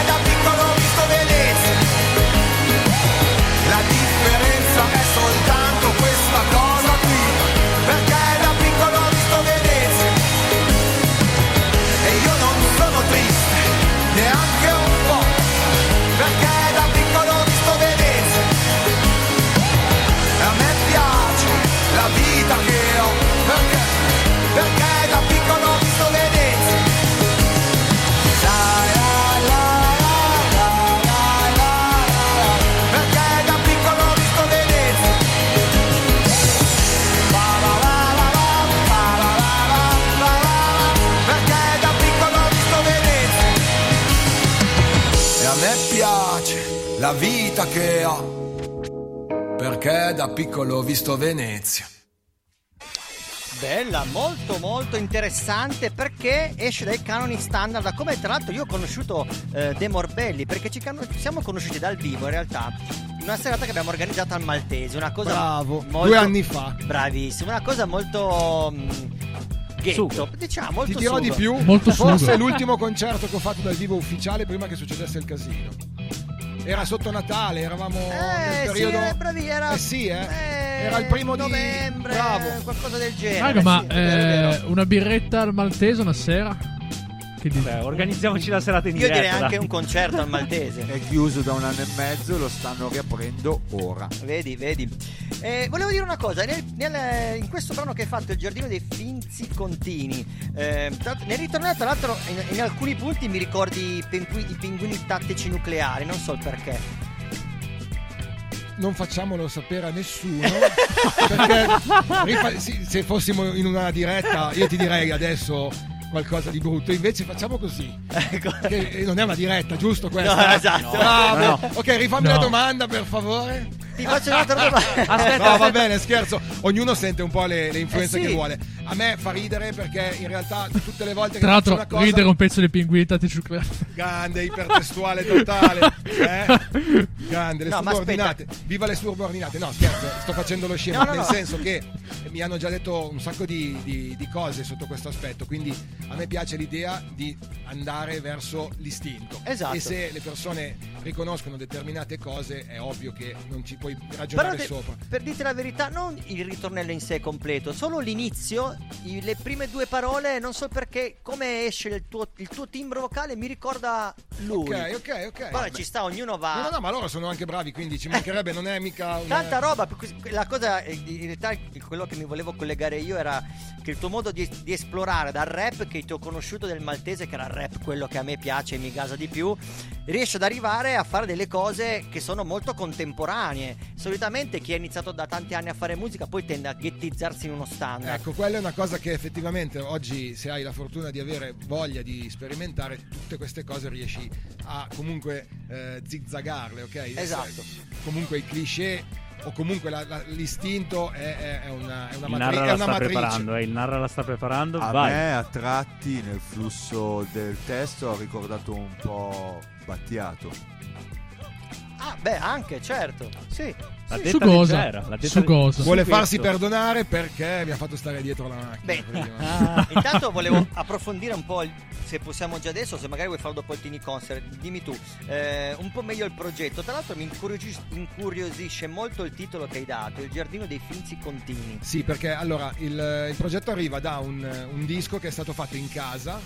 la vita che ho. Perché da piccolo ho visto Venezia. Bella, molto molto interessante perché esce dai canoni standard, da come tra l'altro io ho conosciuto eh, De Morbelli, perché ci can- siamo conosciuti dal vivo in realtà, in una serata che abbiamo organizzato al Maltese, una cosa Bravo, molto- due anni fa. Bravissimo, una cosa molto mm, ghetto, Sugo. diciamo, molto Ti dirò sugo. di più, Molto forse sugo. è l'ultimo concerto che ho fatto dal vivo ufficiale prima che succedesse il casino. Era sotto Natale, eravamo Eh, nel sì, periodo... eh, bravi, era, Eh sì, eh. eh, Era il primo di- novembre, Bravo. qualcosa del genere. Raga, ma sì, vero. eh, una birretta al maltese una sera? Beh, organizziamoci la serata in Io diretta. direi anche dai. un concerto al maltese. È chiuso da un anno e mezzo, lo stanno riaprendo ora. Vedi, vedi. Eh, volevo dire una cosa, nel- nel- in questo brano che hai fatto, Il giardino dei Finzi Contini, eh, nel ritornello tra l'altro in, in alcuni punti mi ricordi i, pingui- i pinguini tattici nucleari, non so il perché. non facciamolo sapere a nessuno perché se fossimo in una diretta io ti direi adesso qualcosa di brutto invece facciamo così che eh, non è una diretta giusto questa? No, esatto. Bravo. No, no. ok rifammi No. la domanda per favore Ti faccio un'altra domanda. Aspetta, no, va aspetta. bene, scherzo. Ognuno sente un po' le, le influenze Eh sì. che vuole. A me fa ridere perché in realtà tutte le volte che Tra faccio l'altro, una cosa ridere un pezzo di pinguini tattici nucleari. grande, ipertestuale totale, eh? Grande, le No, subordinate. Viva le subordinate. No, scherzo, sto facendo lo scemo, No, no, nel senso che mi hanno già detto un sacco di, di- di cose sotto questo aspetto, quindi a me piace l'idea di andare verso l'istinto. Esatto. E se le persone riconoscono determinate cose, è ovvio che non ci puoi ragionare de- sopra. per dirti la verità, non il ritornello in sé completo, solo l'inizio, i- le prime due parole, non so perché, come esce il tuo, il tuo timbro vocale, mi ricorda lui. Ok, ok, ok. Vabbè, ci sta, ognuno va. No, no, no, ma loro sono anche bravi, quindi ci mancherebbe, non è mica una... Tanta roba, la cosa, in realtà quello che mi volevo collegare io era che il tuo modo di, di esplorare dal rap che ti ho conosciuto del maltese, che era il rap quello che a me piace e mi gasa di più, riesce ad arrivare a fare delle cose che sono molto contemporanee. Solitamente chi ha iniziato da tanti anni a fare musica poi tende a ghettizzarsi in uno standard. Ecco, quella è una cosa che effettivamente oggi, se hai la fortuna di avere voglia di sperimentare, tutte queste cose riesci a comunque eh, zigzagarle, ok? Esatto. Comunque i cliché o comunque la- la- l'istinto è, è- una, è una, Il matri- Narra è la una sta matrice. preparando, eh, il Narra la sta preparando. A Vai. me a tratti nel flusso del testo ha ricordato un po' Battiato. Ah, beh, anche, certo. Sì. L'ha Sì, detta su cosa? leggera, l'ha detta Su cosa? Vuole Su farsi questo. perdonare perché mi ha fatto stare dietro la macchina. Beh, prima. intanto volevo approfondire un po', il- se possiamo già adesso, se magari vuoi farlo dopo il Tini Concert, dimmi tu, eh, un po' meglio il progetto. Tra l'altro mi incuriogis- incuriosisce molto il titolo che hai dato, Il giardino dei Finzi Contini. Sì, perché allora il, il progetto arriva da un, un disco che è stato fatto in casa,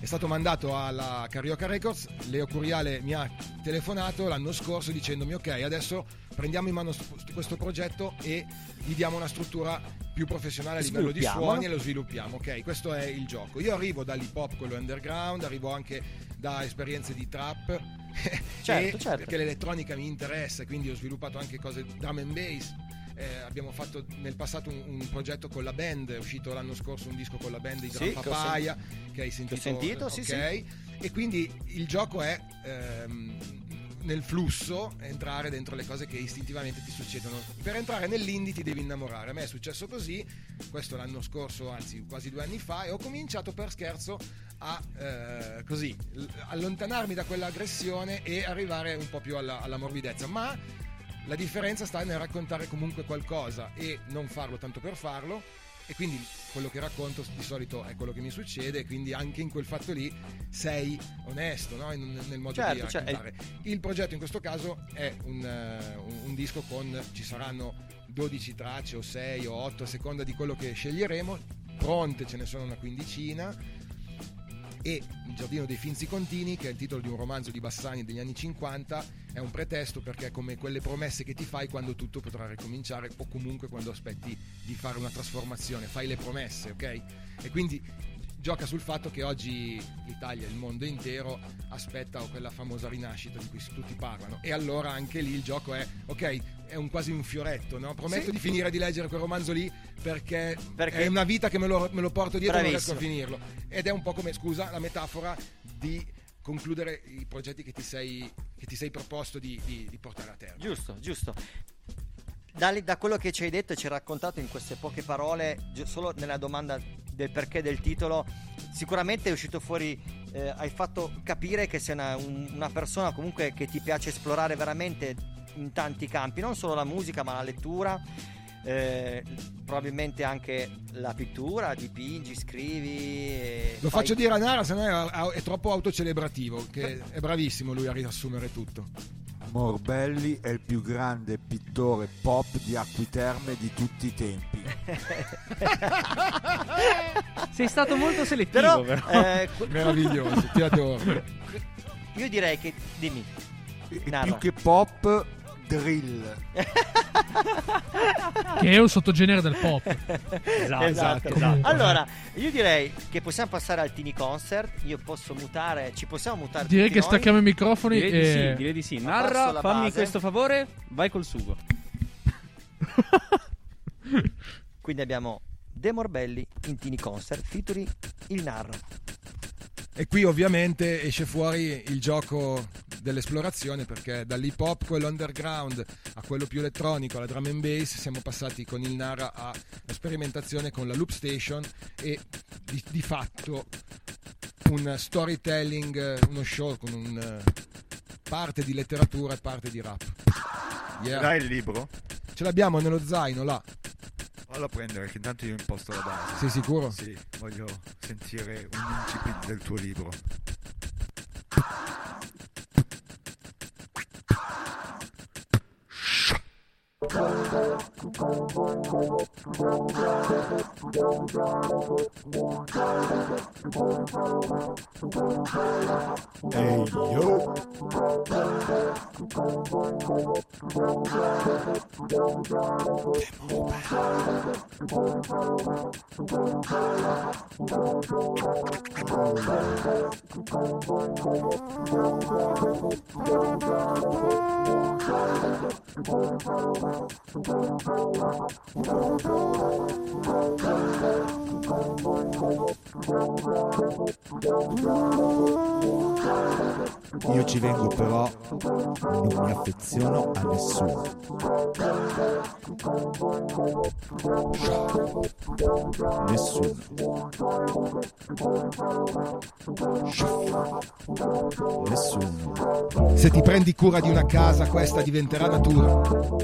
è stato mandato alla Carioca Records, Leo Curiale mi ha telefonato l'anno scorso dicendomi ok adesso prendiamo in mano st- questo progetto e gli diamo una struttura più professionale a livello di suoni e lo sviluppiamo, ok? Questo è il gioco. Io arrivo dall'hip hop, quello underground, arrivo anche da esperienze di trap, Certo, certo. perché l'elettronica mi interessa, quindi ho sviluppato anche cose drum and bass. Eh, abbiamo fatto nel passato un, un progetto con la band, è uscito l'anno scorso un disco con la band di Sì, Drum che Papaya, che hai sentito. sentito, sì, ok? sì. E quindi il gioco è ehm, nel flusso entrare dentro le cose che istintivamente ti succedono. Per entrare nell'indie ti devi innamorare. A me è successo così, questo l'anno scorso, anzi quasi due anni fa, e ho cominciato per scherzo a eh, così allontanarmi da quell'aggressione e arrivare un po' più alla, alla morbidezza. Ma la differenza sta nel raccontare comunque qualcosa e non farlo tanto per farlo. E quindi quello che racconto di solito è quello che mi succede, e quindi anche in quel fatto lì sei onesto no? In- nel modo Certo, di cioè, raccontare. Il progetto in questo caso è un, un- un disco con ci saranno 12 tracce o 6 o 8 a seconda di quello che sceglieremo. Pronte ce ne sono una quindicina e Il giardino dei Finzi Contini, che è il titolo di un romanzo di Bassani degli anni 50, è un pretesto perché è come quelle promesse che ti fai quando tutto potrà ricominciare o comunque quando aspetti di fare una trasformazione, fai le promesse, ok? E quindi gioca sul fatto che oggi l'Italia, il mondo intero aspetta quella famosa rinascita di cui tutti parlano e allora anche lì il gioco è ok, è un, quasi un fioretto, no? Prometto Sì. di finire di leggere quel romanzo lì perché, Perché- è una vita che me lo, me lo porto dietro e non riesco a finirlo ed è un po' come, scusa, la metafora di concludere i progetti che ti sei, che ti sei proposto di, di- di portare a terra. Giusto, giusto. Da, da quello che ci hai detto e ci hai raccontato in queste poche parole, solo nella domanda del perché del titolo, sicuramente è uscito fuori, eh, hai fatto capire che sei una, un- una persona comunque che ti piace esplorare veramente in tanti campi, non solo la musica ma la lettura, eh, probabilmente anche la pittura, dipingi, scrivi. e Lo fai- faccio dire a Nara, se no è, è troppo autocelebrativo, che è bravissimo lui a riassumere tutto. Morbelli è il più grande pittore pop di acquiterme di tutti i tempi. Sei stato molto selettivo, Però, però. eh, Meraviglioso, ti adoro. io direi che dimmi. E Narra. più che pop, drill. Che è un sottogenere del pop. Esatto, Esatto. Comunque, Allora, io direi che possiamo passare al Tini Concert. Io posso mutare, ci possiamo mutare. Direi che noi? stacchiamo i microfoni Direi di e... sì, direi di sì. Narra, fammi base. questo favore, vai col sugo. Quindi abbiamo De Morbelli in Tini Concert featuring il Narro. E qui ovviamente esce fuori il gioco dell'esplorazione perché dall'hip hop, quello underground, a quello più elettronico, alla drum and bass, siamo passati con il Nara a sperimentazione con la Loop Station e di, di fatto un storytelling, uno show con un, eh, parte di letteratura e parte di rap. Yeah. Dai il libro? Ce l'abbiamo nello zaino là. Fallo prendere che intanto io imposto la base. Sei sicuro? Sì, voglio sentire un incipit del tuo libro. Ehi yo! Io ci vengo però, non mi affeziono a nessuno. Nessuno. Nessuno. Se ti prendi cura di una casa, questa diventerà natura.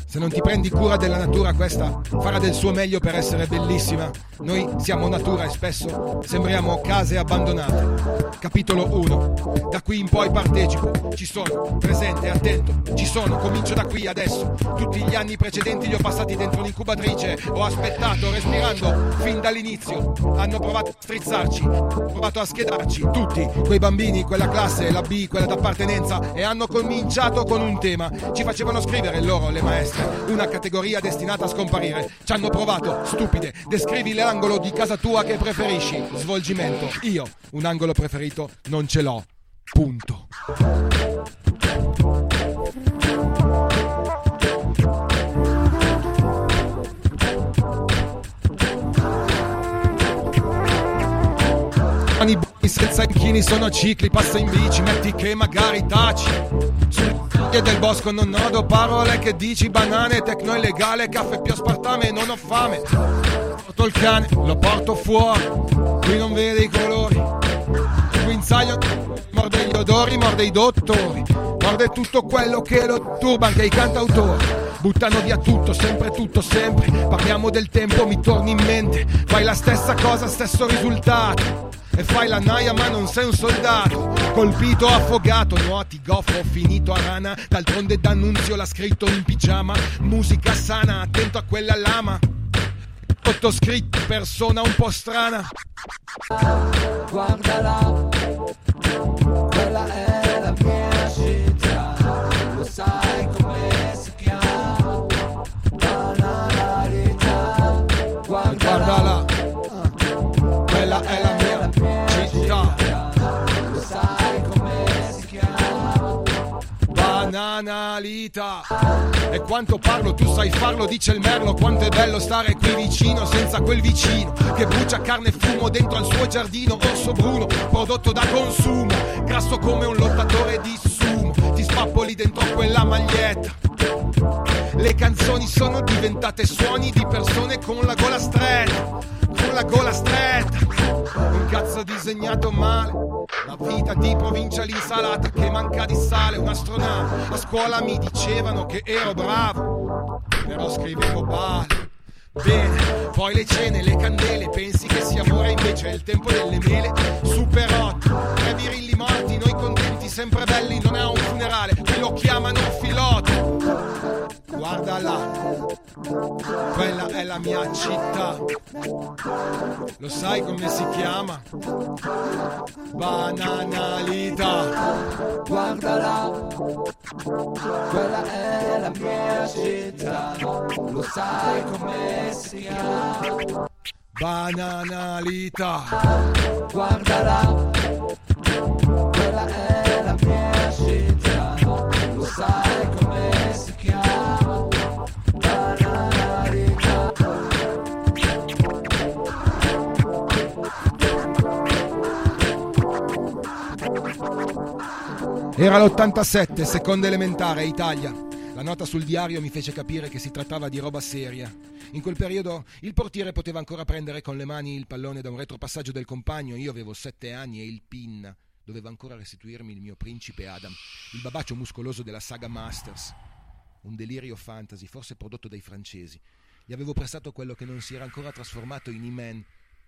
Se non ti prendi cura della natura, questa farà del suo meglio per essere bellissima. Noi siamo natura e spesso sembriamo case abbandonate. Capitolo 1. Da qui in poi partecipo. Ci sono, presente, attento. Ci sono, comincio da qui adesso. Tutti gli anni precedenti li ho passati dentro un'incubatrice. Ho aspettato, respirando, fin dall'inizio. Hanno provato a strizzarci, provato a schedarci. Tutti, quei bambini, quella classe, la B, quella d'appartenenza. E hanno cominciato con un tema. Ci facevano scrivere loro, le maestre. Una categoria destinata a scomparire. Ci hanno provato, stupide. Descrivi l'angolo di casa tua che preferisci. Svolgimento. Io, un angolo preferito, non ce l'ho. Punto. I b- senza inchini sono cicli, passa in bici, metti che magari taci. C***o del bosco non nodo parole che dici banane, tecno illegale, caffè più aspartame, non ho fame. Porto il cane, lo porto fuori, qui non vede i colori. Guinzaglio morde gli odori, morde i dottori, morde tutto quello che lo turba, anche i cantautori. Buttano via tutto, sempre tutto, sempre. Parliamo del tempo, mi torni in mente. Fai la stessa cosa, stesso risultato. E fai la naia ma non sei un soldato. Colpito, affogato, nuoti, goffo, finito a rana. D'altronde D'Annunzio l'ha scritto in pigiama. Musica sana, attento a quella lama. Sottoscritto, persona un po' strana. Guardala, quella è la mia città, lo sai Banalità E quanto parlo tu sai farlo dice il merlo. Quanto è bello stare qui vicino senza quel vicino Che brucia carne e fumo dentro al suo giardino. Orso bruno, prodotto da consumo Grasso come un lottatore di sumo. Ti spappoli dentro quella maglietta. Le canzoni sono diventate suoni di persone con la gola stretta, con la gola stretta. Un cazzo disegnato male, la vita di provincia l'insalata che manca di sale, un'astronave. A scuola mi dicevano che ero bravo, però scrivevo male. Bene, poi le cene, le candele, pensi che sia amore invece è il tempo delle mele. Super 8, tre virilli morti, noi contenti, sempre belli, non è un funerale, lo chiamano filò guarda là, quella è la mia città. Lo sai come si chiama? Bananalità. Guarda là, quella è la mia città. Lo sai come si chiama? Bananalità. Guarda là, quella è Era l'87, seconda elementare, Italia. La nota sul diario mi fece capire che si trattava di roba seria. In quel periodo il portiere poteva ancora prendere con le mani il pallone da un retropassaggio del compagno. Io avevo sette anni e il PIN doveva ancora restituirmi il mio principe Adam, il babaccio muscoloso della saga Masters. Un delirio fantasy, forse prodotto dai francesi. Gli avevo prestato quello che non si era ancora trasformato in E-Man.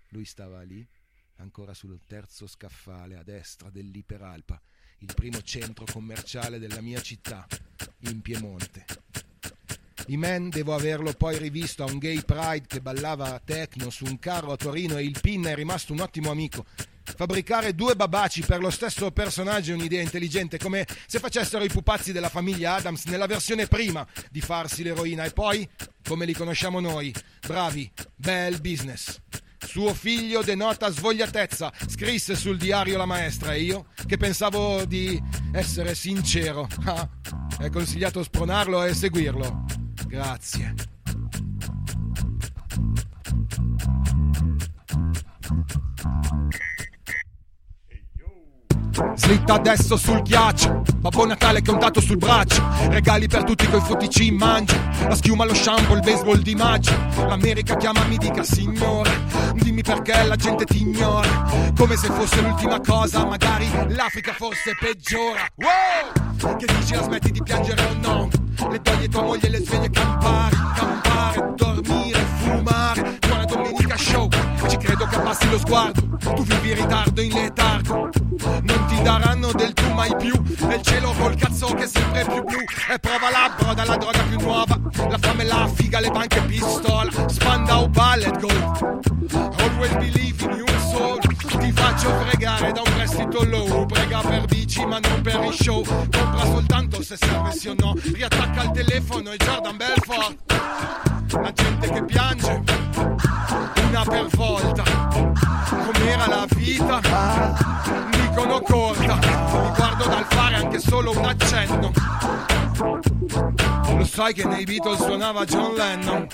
Lui stava lì, ancora sul terzo scaffale a destra dell'Iperalpa, il primo centro commerciale della mia città, in Piemonte. E-Man devo averlo poi rivisto a un gay pride che ballava techno su un carro a Torino e il PIN è rimasto un ottimo amico. Fabbricare due babaci per lo stesso personaggio è un'idea intelligente, come se facessero i pupazzi della famiglia Adams nella versione prima di farsi l'eroina e poi, come li conosciamo noi, bravi, bel business. Suo figlio denota svogliatezza, scrisse sul diario la maestra e io, che pensavo di essere sincero, ah, è consigliato spronarlo e seguirlo. Grazie. Slitta adesso sul ghiaccio Babbo Natale che è un dato sul braccio. Regali per tutti coi fotici in mangia La schiuma, lo shampoo, il baseball di maggio. L'America chiama mi dica signore Dimmi perché la gente ti ignora. Come se fosse l'ultima cosa Magari l'Africa forse peggiora. Wow! Che dici la smetti di piangere o no? Le togli tua moglie le sveglie campare Campare, dormire, fumare. Buona domenica show Credo che abbassi lo sguardo. Tu vivi in ritardo in letargo. Non ti daranno del tu mai più. Nel cielo col cazzo che è sempre più blu. E prova la broda, la droga più nuova. La fame, la figa, le banche, pistola. Spandau ballet gold Always believe in your soul. Ti faccio fregare da un prestito low. Prega per bici ma non per i show. Compra soltanto se serve sì o no. Riattacca il telefono e Jordan Belfort. La gente che piange Una per volta. Com'era la vita? Dicono corta Mi guardo dal fare anche solo un accenno Lo sai che nei Beatles suonava John Lennon?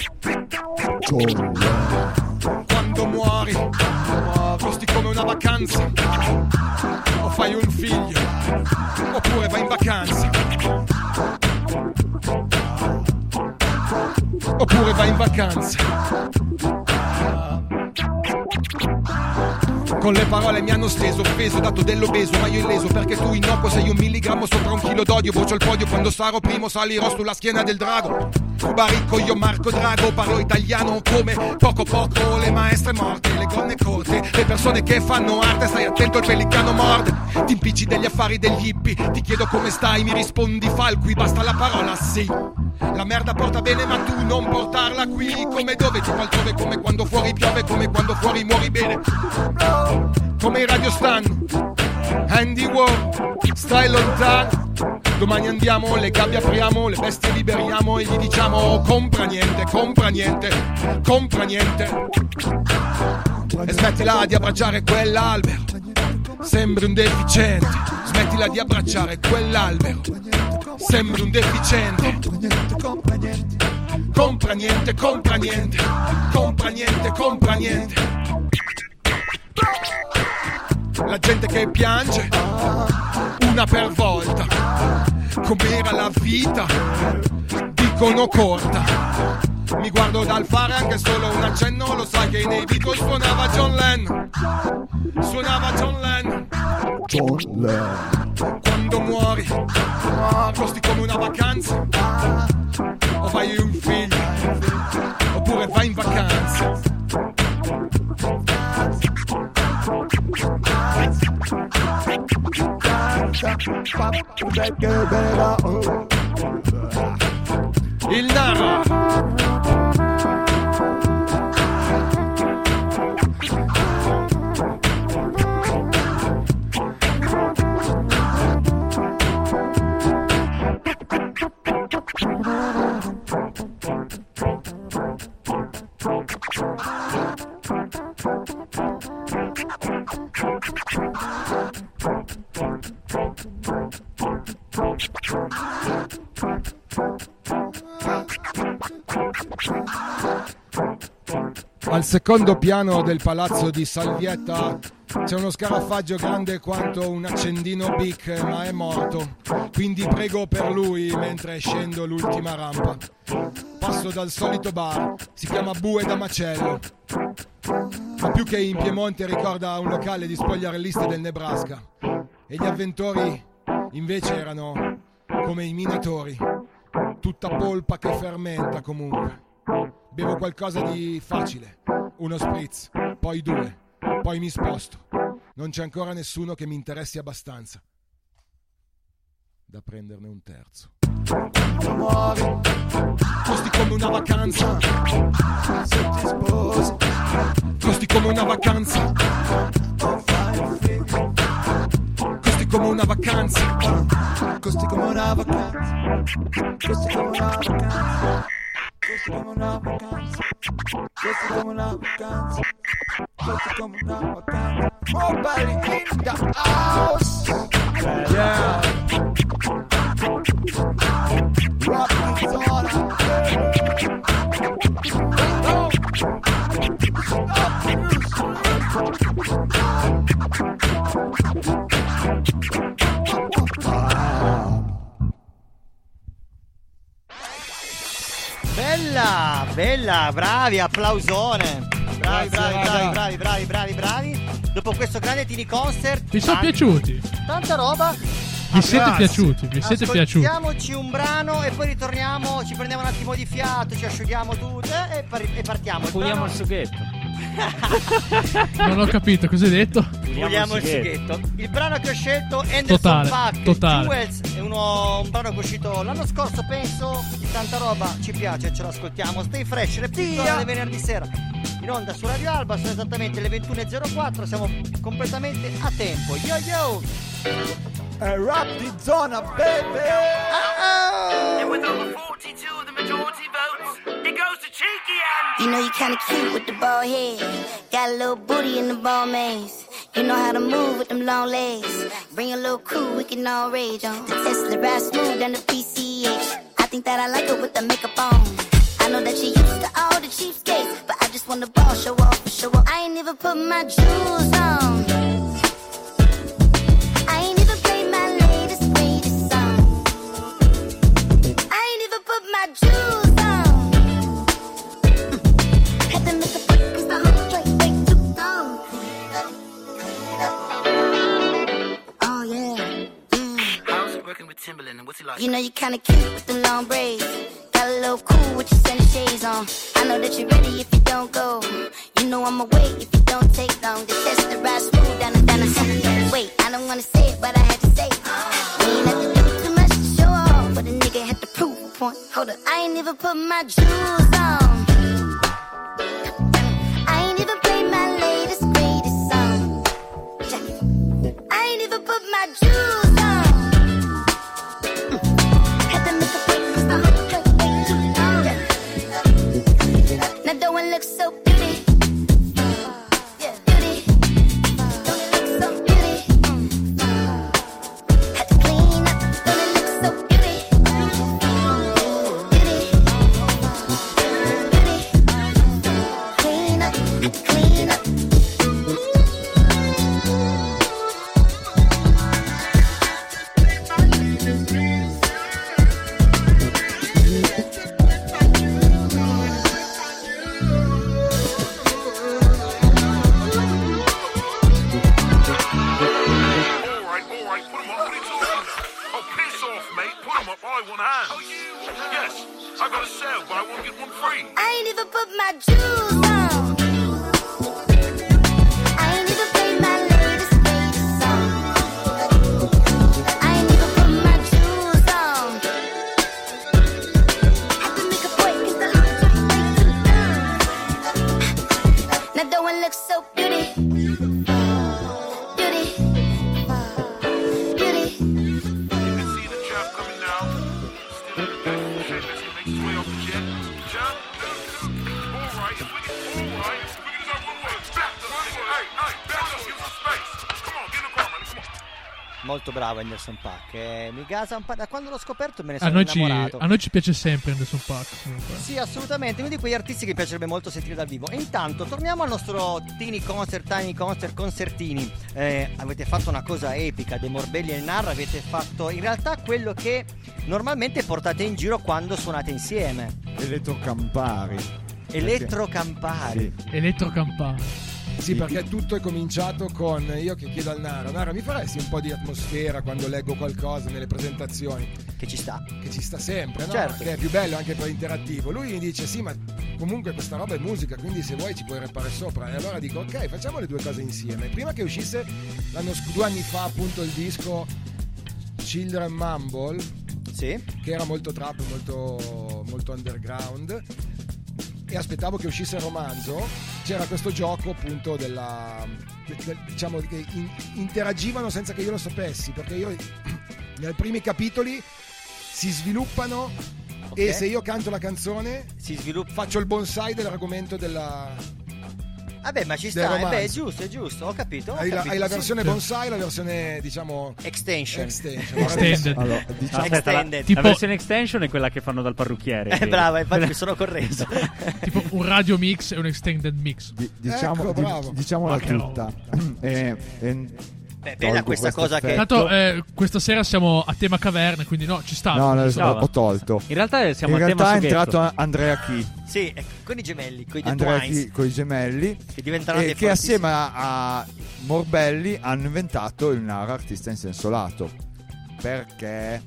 Quando muori Costi come una vacanza. O fai un figlio Oppure vai in vacanza. Oppure vai in vacanza Bye. Con le parole mi hanno steso, offeso, dato dell'obeso, ma io illeso perché tu innocuo sei un milligrammo sopra un chilo d'odio, vocio il podio quando sarò primo, salirò sulla schiena del drago. Cuba ricco, io Marco Drago, parlo italiano come poco poco, le maestre morte, le gonne corte, le persone che fanno arte, stai attento il pellicano morde, ti impicci degli affari degli hippie, ti chiedo come stai, mi rispondi falqui, basta la parola sì. La merda porta bene ma tu non portarla qui Come dove tipo altrove come quando fuori piove Come quando fuori muori bene Come i radio stanno Andy Warhol Stai lontano Domani andiamo, le gabbie apriamo, le bestie liberiamo e gli diciamo compra niente, compra niente, compra niente. E smettila di abbracciare quell'albero, sembri un deficiente. Smettila di abbracciare quell'albero, sembri un deficiente. Compra niente, compra niente, compra niente, compra niente. La gente che piange, una per volta, com'era la vita, dicono corta. Mi guardo dal fare anche solo un accenno, lo sai che nei Beatles suonava John Lennon. Suonava John Lennon. John Lennon. Quando muori, costi come una vacanza. O fai un figlio, oppure vai in vacanza. Il secondo piano del palazzo di Salvietta c'è uno scarafaggio grande quanto un accendino Bic, ma è morto. Quindi prego per lui mentre scendo l'ultima rampa. Passo dal solito bar, si chiama Bue da Macello. Ma più che in Piemonte ricorda un locale di spogliarelliste del Nebraska. E gli avventori invece erano come i minatori. Tutta polpa che fermenta comunque. Bevo qualcosa di facile, uno spritz, poi due, poi mi sposto. Non c'è ancora nessuno che mi interessi abbastanza da prenderne un terzo. Muovi, costi come una vacanza. Se ti sposi, costi come una vacanza. Costi come una vacanza. Costi come una vacanza. Costi come una vacanza. Costi come una vacanza. Costi come una vacanza. Costi come una vacanza. Nobody in the house. Yeah. Rock is on. Bella, bella, bravi, applausone. Bravi, Grazie, bravi, raga. bravi, bravi, bravi, bravi, bravi. Dopo questo grande Tini Concert. Vi sono tanti- piaciuti? Tanta roba. Vi siete grazie. piaciuti? Vi siete piaciuti? Ascoltiamoci un brano e poi ritorniamo, ci prendiamo un attimo di fiato, ci asciughiamo tutte e, par- e partiamo. Il Puliamo brano- il sughetto. Non ho capito, cosa hai detto? Puliamo il sughetto. Il brano che ho scelto è Anderson Totale, Paak, totale. Jewels, è uno, un brano che è uscito l'anno scorso, penso. Tanta roba, ci piace, ce lo ascoltiamo. Stay fresh, repetizione del venerdì sera. In onda su Radio Alba sono esattamente le 21.04, siamo completamente a tempo. Yo yo! È rap di zona, baby! And with over 42, the majority votes, it goes to Cheeky and. You know you kinda cute with the bald head. Got a little booty in the ball maze. You know how to move with them long legs. Bring a little crew, we can all rage on. The Tesla ride smooth than the PCH. I think that I like it with the makeup on. I know that you used to all the cheapskates, but I just want the ball show off, show off. I ain't even put my jewels on. You know you kinda cute with the long braids. Got a little cool with your sunny shades on. I know that you're ready if you don't go. You know I'ma wait if you don't take long. The test the ride smooth down and down. the Wait, I don't wanna say it, but I had to say it. Ain't have to do too much to show off, but a nigga had to point. Hold up, I ain't even put my jewels on. I ain't even played my latest greatest song. I ain't even put my jewels on. Mm. Had bravo Anderson Paak. eh, mi gasa un po'. Da quando l'ho scoperto me ne A sono ci, innamorato. a noi ci piace sempre Anderson Paak. comunque. Sì, assolutamente. Uno di quegli artisti che mi piacerebbe molto sentire dal vivo. E intanto torniamo al nostro Tiny Concert, Tiny Concert, concertini. Eh, avete fatto una cosa epica, De Morbelli e il Narra. Avete fatto in realtà quello che normalmente portate in giro quando suonate insieme. Elettrocampari. Elettrocampari. Elettrocampari. Sì, perché tutto è cominciato con io che chiedo al Nara, Nara mi faresti un po' di atmosfera quando leggo qualcosa nelle presentazioni? Che ci sta. Che ci sta sempre, no? Certo. Che è più bello anche per interattivo. Lui mi dice sì, ma comunque questa roba è musica, quindi se vuoi ci puoi repare sopra. E allora dico ok, facciamo le due cose insieme. Prima che uscisse l'anno sc- due anni fa appunto il disco Children Mumble, sì. che era molto trap, molto, molto underground e aspettavo che uscisse il romanzo, c'era questo gioco appunto della de- de- diciamo che in- interagivano senza che io lo sapessi, perché io nei primi capitoli si sviluppano e se io canto la canzone faccio il bonsai dell'argomento della Vabbè, ma ci sta. eh, beh, è giusto, è giusto. Ho capito. ho hai la, capito, hai la versione bonsai e la versione diciamo extension. extension. Extended. Allora, diciamo Aspetta, la, Extended. la Tipo- versione extension è quella che fanno dal parrucchiere. Eh, brava, infatti mi sono corretto. tipo un radio mix e un extended mix. di- diciamo, Ecco, bravo. diciamola tutta. Eh, eh, Beh, bella questa cosa che- effetto. Tanto eh, questa sera siamo a tema caverne, quindi no, ci sta. No, no, Ci ho, tolto. In realtà siamo In a tema realtà è sughetto. entrato Andrea Chi. Sì, ecco, con i gemelli, con i Andrea Chi con i gemelli. che diventeranno E che assieme a, Morbelli hanno inventato il Nara artista in senso lato. Perché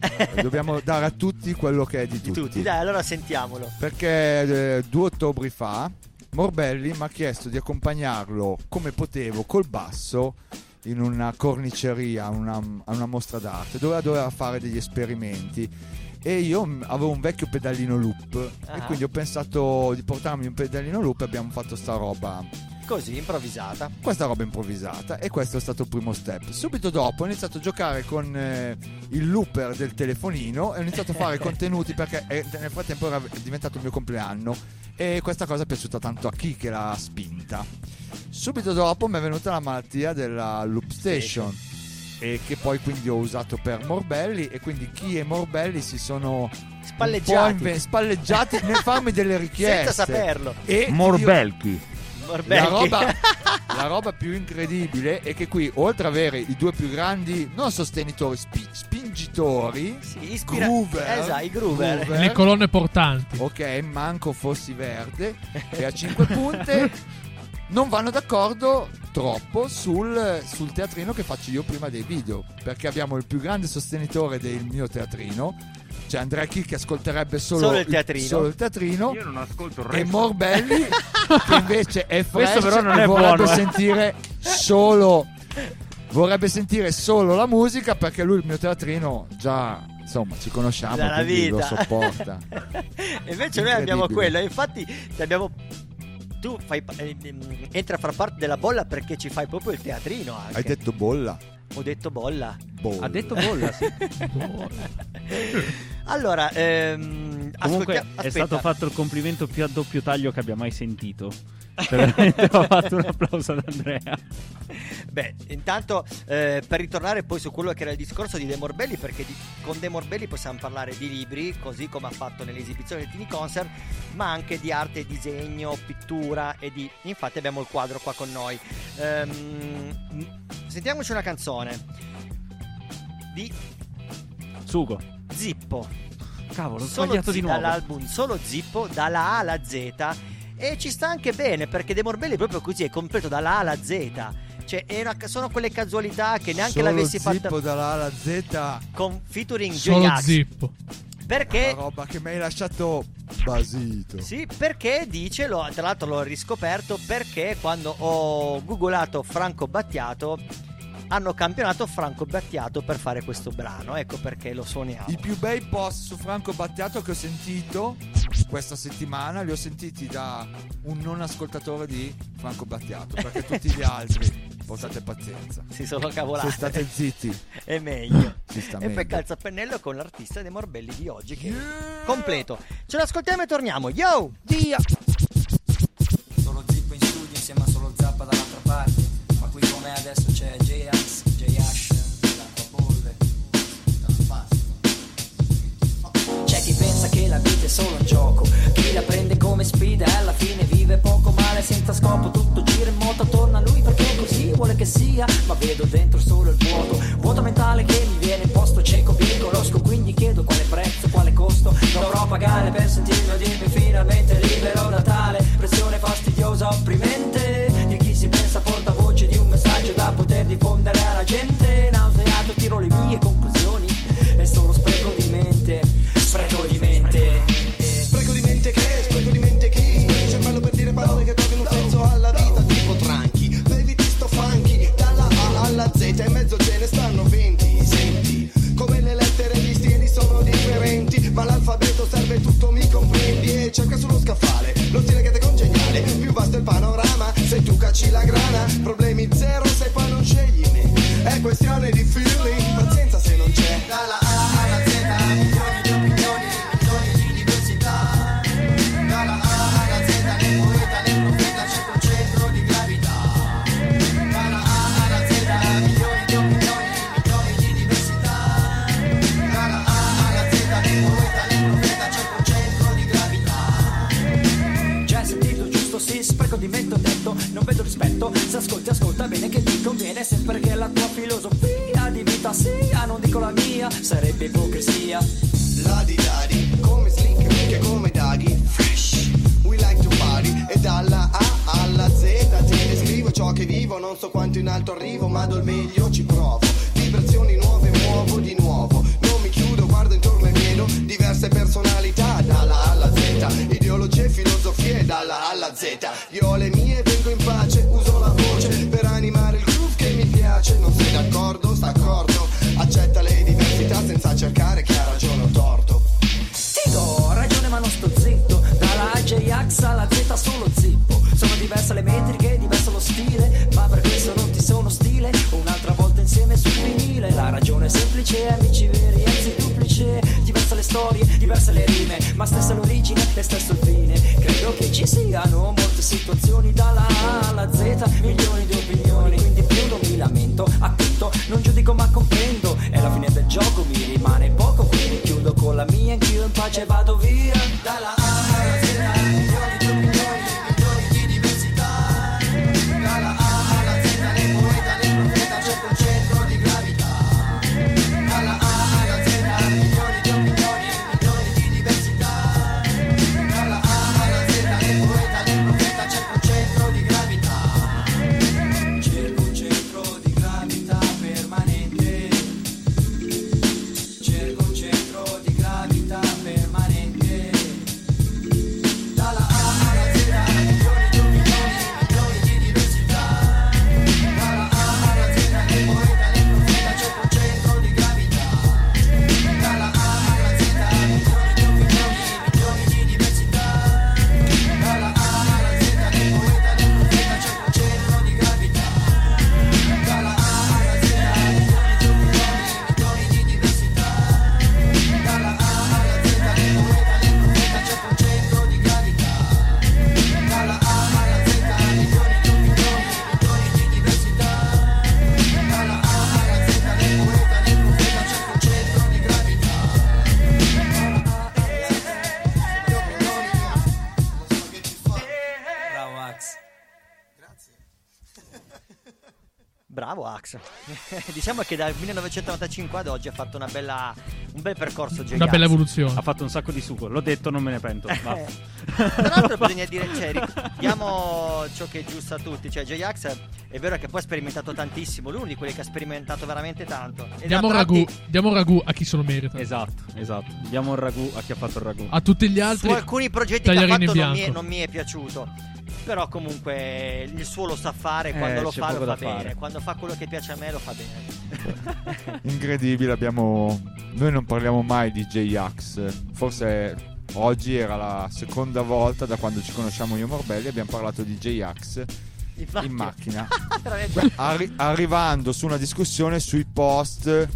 dobbiamo dare a tutti quello che è di Di tutti. tutti, dai, allora sentiamolo. Perché eh, due ottobri fa Morbelli mi ha chiesto di accompagnarlo come potevo col basso in una corniceria, a una, a una mostra d'arte dove doveva fare degli esperimenti. E io avevo un vecchio pedalino loop Ah. e quindi ho pensato di portarmi un pedalino loop e abbiamo fatto sta roba Così, improvvisata. questa roba improvvisata e questo è stato il primo step. Subito dopo ho iniziato a giocare con eh, il looper del telefonino e ho iniziato a fare contenuti perché eh, nel frattempo era diventato il mio compleanno e questa cosa è piaciuta tanto a chi che l'ha spinta. Subito dopo mi è venuta la malattia della loop station e che poi quindi ho usato per Morbelli e quindi chi e Morbelli si sono Spalleggiati. inve- spalleggiati nel farmi delle richieste Senza saperlo. e Morbelchi. La roba, la roba più incredibile è che qui, oltre ad avere i due più grandi, non sostenitori, spi- spingitori, Sì, ispira- groover, Esatto, i groover. groover, Le colonne portanti. ok, manco fossi verde, e a 5 punte, non vanno d'accordo troppo sul, sul teatrino che faccio io prima dei video, perché abbiamo il più grande sostenitore del mio teatrino, cioè Andrea Chi che ascolterebbe solo, Solo il teatrino. solo il teatrino Io non ascolto il e. Morbelli che invece è fresh Questo però non e è vorrebbe buono, eh. sentire solo vorrebbe sentire solo la musica perché lui il mio teatrino già insomma ci conosciamo Dalla quindi lo vita. sopporta E Invece noi abbiamo quello, e infatti ti abbiamo. Tu fai, eh, ehm, entri a far parte della bolla perché ci fai proprio il teatrino anche. hai detto bolla Ho detto bolla. bolla Ha detto bolla, sì. Allora, ehm, Comunque ascoltia- è stato fatto il complimento più a doppio taglio che abbia mai sentito. Veramente ho fatto un applauso ad Andrea. Beh, intanto eh, per ritornare poi su quello che era il discorso di De Morbelli, perché di- con De Morbelli possiamo parlare di libri, così come ha fatto nelle esibizioni del Tini Concert, ma anche di arte, disegno, pittura e di... Infatti abbiamo il quadro qua con noi. Ehm, sentiamoci una canzone di Sugo. Zippo. Cavolo, ho Solo sbagliato Zi- di nuovo. Dall'album Solo Zippo, dalla A alla Z. E ci sta anche bene perché De Morbelli è proprio così, è completo dalla A alla Z. Cioè, è una- sono quelle casualità che neanche solo l'avessi zippo fatta dalla A alla Z con featuring Solo J-Ax. zippo. Perché? una roba che mi hai lasciato basito Sì, perché dice, lo- tra l'altro l'ho riscoperto, perché quando ho googolato Franco Battiato hanno campionato Franco Battiato per fare questo brano, ecco perché lo suoniamo. i più bei post su Franco Battiato che ho sentito questa settimana li ho sentiti da un non ascoltatore di Franco Battiato perché tutti gli altri portate pazienza Si sono cavolati. se state zitti È meglio. E poi meglio calza a pennello con l'artista dei Morbelli di oggi che è completo. Ce l'ascoltiamo e torniamo. Yo! Dio! Solo Zippo in studio insieme a solo Zappa dall'altra parte Ma qui con me adesso c'è J-Ax, vita è solo un gioco. Chi la prende come sfida e alla fine vive poco male senza scopo Tutto gira in moto attorno a lui perché così vuole che sia. Ma vedo dentro solo il vuoto Vuoto mentale che mi viene posto cieco Vi conosco Quindi chiedo quale prezzo, quale costo. Dovrò pagare Per sentirmi dirmi finalmente libero da tale Pressione fastidiosa, opprimente. Di chi si pensa portavoce di un messaggio da poter diffondere alla gente. Nauseato tiro le mie conclusioni Ma l'alfabeto serve tutto, mi comprendi E cerca sullo scaffale, lo stile che è congeniale Più vasto il panorama, se tu cacci la grana. Problemi zero se poi non scegli me. È questione di feeling, pazienza se non c'è. Dalla A alla Z, diciamo che dal 1995 ad oggi ha fatto una bella, un bel percorso J-Ax. Una bella evoluzione. Ha fatto un sacco di sugo. L'ho detto, non me ne pento. Va. Tra l'altro bisogna dire, cioè, diamo ciò che è giusto a tutti. Cioè, J-Ax è vero che poi ha sperimentato tantissimo. Lui è uno di quelli che ha sperimentato veramente tanto. E Diamo un ragù, tratti- diamo un ragù a chi se lo merita. Esatto, esatto. Diamo un ragù a chi ha fatto il ragù. A tutti gli altri. Su alcuni progetti che ha fatto in non mi, è, bianco. non mi è piaciuto. Però comunque il suo lo sa fare, Eh, quando lo c'è fa lo fa da fare. bene, quando fa quello che piace a me lo fa bene. Incredibile, abbiamo. Noi non parliamo mai di J-Ax. Forse oggi era la seconda volta da quando ci conosciamo io e Morbelli. Abbiamo parlato di J-Ax Infatti- in macchina. Veramente. Arri- arrivando su una discussione sui post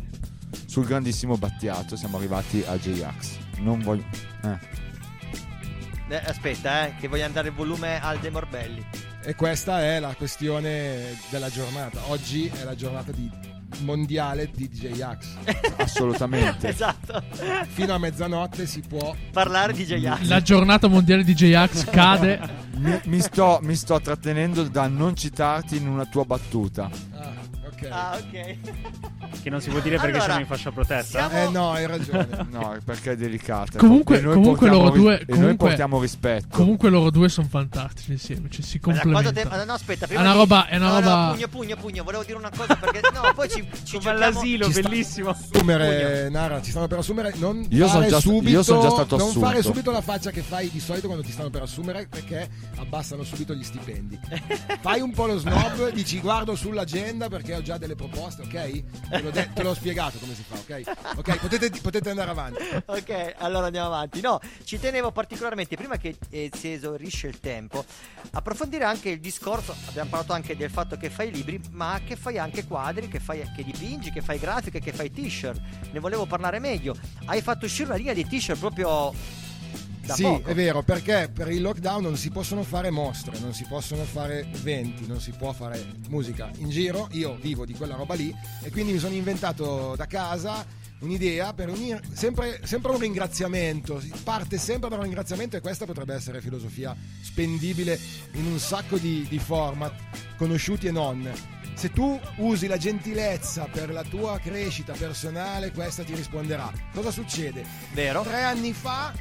sul grandissimo Battiato. Siamo arrivati a J-Ax. Non voglio. Eh. Eh, aspetta, eh, che voglio andare il volume al De Morbelli. E questa è la questione della giornata. Oggi è la giornata di mondiale di DJ Axe. Assolutamente. esatto. Fino a mezzanotte si può parlare di DJ Axe. La giornata mondiale di J-Ax cade. Mi, mi sto, mi sto trattenendo da non citarti in una tua battuta. Ah, ok. Ah, ok. Che non si può dire perché Allora, siamo in fascia protesta. Eh no, hai ragione. No, perché è delicata. Comunque, E noi comunque portiamo loro ri- due. E noi comunque- portiamo rispetto. Comunque loro due sono fantastici insieme. Cioè, si Ma da quanto complementano. No, aspetta, È prima una di- roba. È una no, no, roba. pugno, pugno, pugno. Volevo dire una cosa perché. No, poi ci, ci Come giochiamo- all'asilo, Ci sta- bellissimo. assumere, Nara, ci stanno per assumere. Non Io fare son già- subito, io son già stato Non assunto. fare subito la faccia che fai di solito quando ti stanno per assumere perché abbassano subito gli stipendi. fai un po' lo snob, dici guardo sull'agenda perché ho già delle proposte, ok? Te l'ho, de- te l'ho spiegato come si fa, ok? Ok, potete, potete andare avanti. Ok, allora andiamo avanti. No, ci tenevo particolarmente, prima che eh, si esaurisce il tempo, approfondire anche il discorso. Abbiamo parlato anche del fatto che fai libri, ma che fai anche quadri, che, fai, che dipingi, che fai grafiche, che fai t-shirt. Ne volevo parlare meglio. Hai fatto uscire una linea di t-shirt proprio da sì, poco. è vero, perché per il lockdown non si possono fare mostre, non si possono fare eventi, non si può fare musica in giro. Io vivo di quella roba lì e quindi mi sono inventato da casa un'idea per unire sempre, sempre un ringraziamento. Parte sempre da un ringraziamento e questa potrebbe essere filosofia spendibile in un sacco di, di format, conosciuti e non. Se tu usi la gentilezza per la tua crescita personale, questa ti risponderà. Cosa succede? Vero? Tre anni fa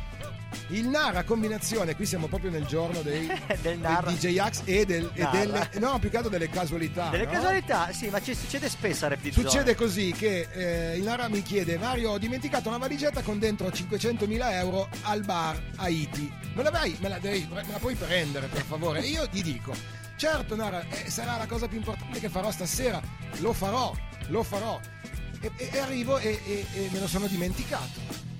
il Nara combinazione, qui siamo proprio nel giorno dei, Del Nara. DJ Axe e, del- e delle, no, più che altro delle casualità. Delle no? casualità, sì, ma ci succede spesso a Rap. Succede così che eh, il Nara mi chiede Mario ho dimenticato una valigetta con dentro 500.000 euro al bar Haiti me la, vai, me la, devi- me la puoi prendere per favore e io gli dico certo Nara eh, sarà la cosa più importante che farò stasera lo farò lo farò e, e- e arrivo e me lo sono dimenticato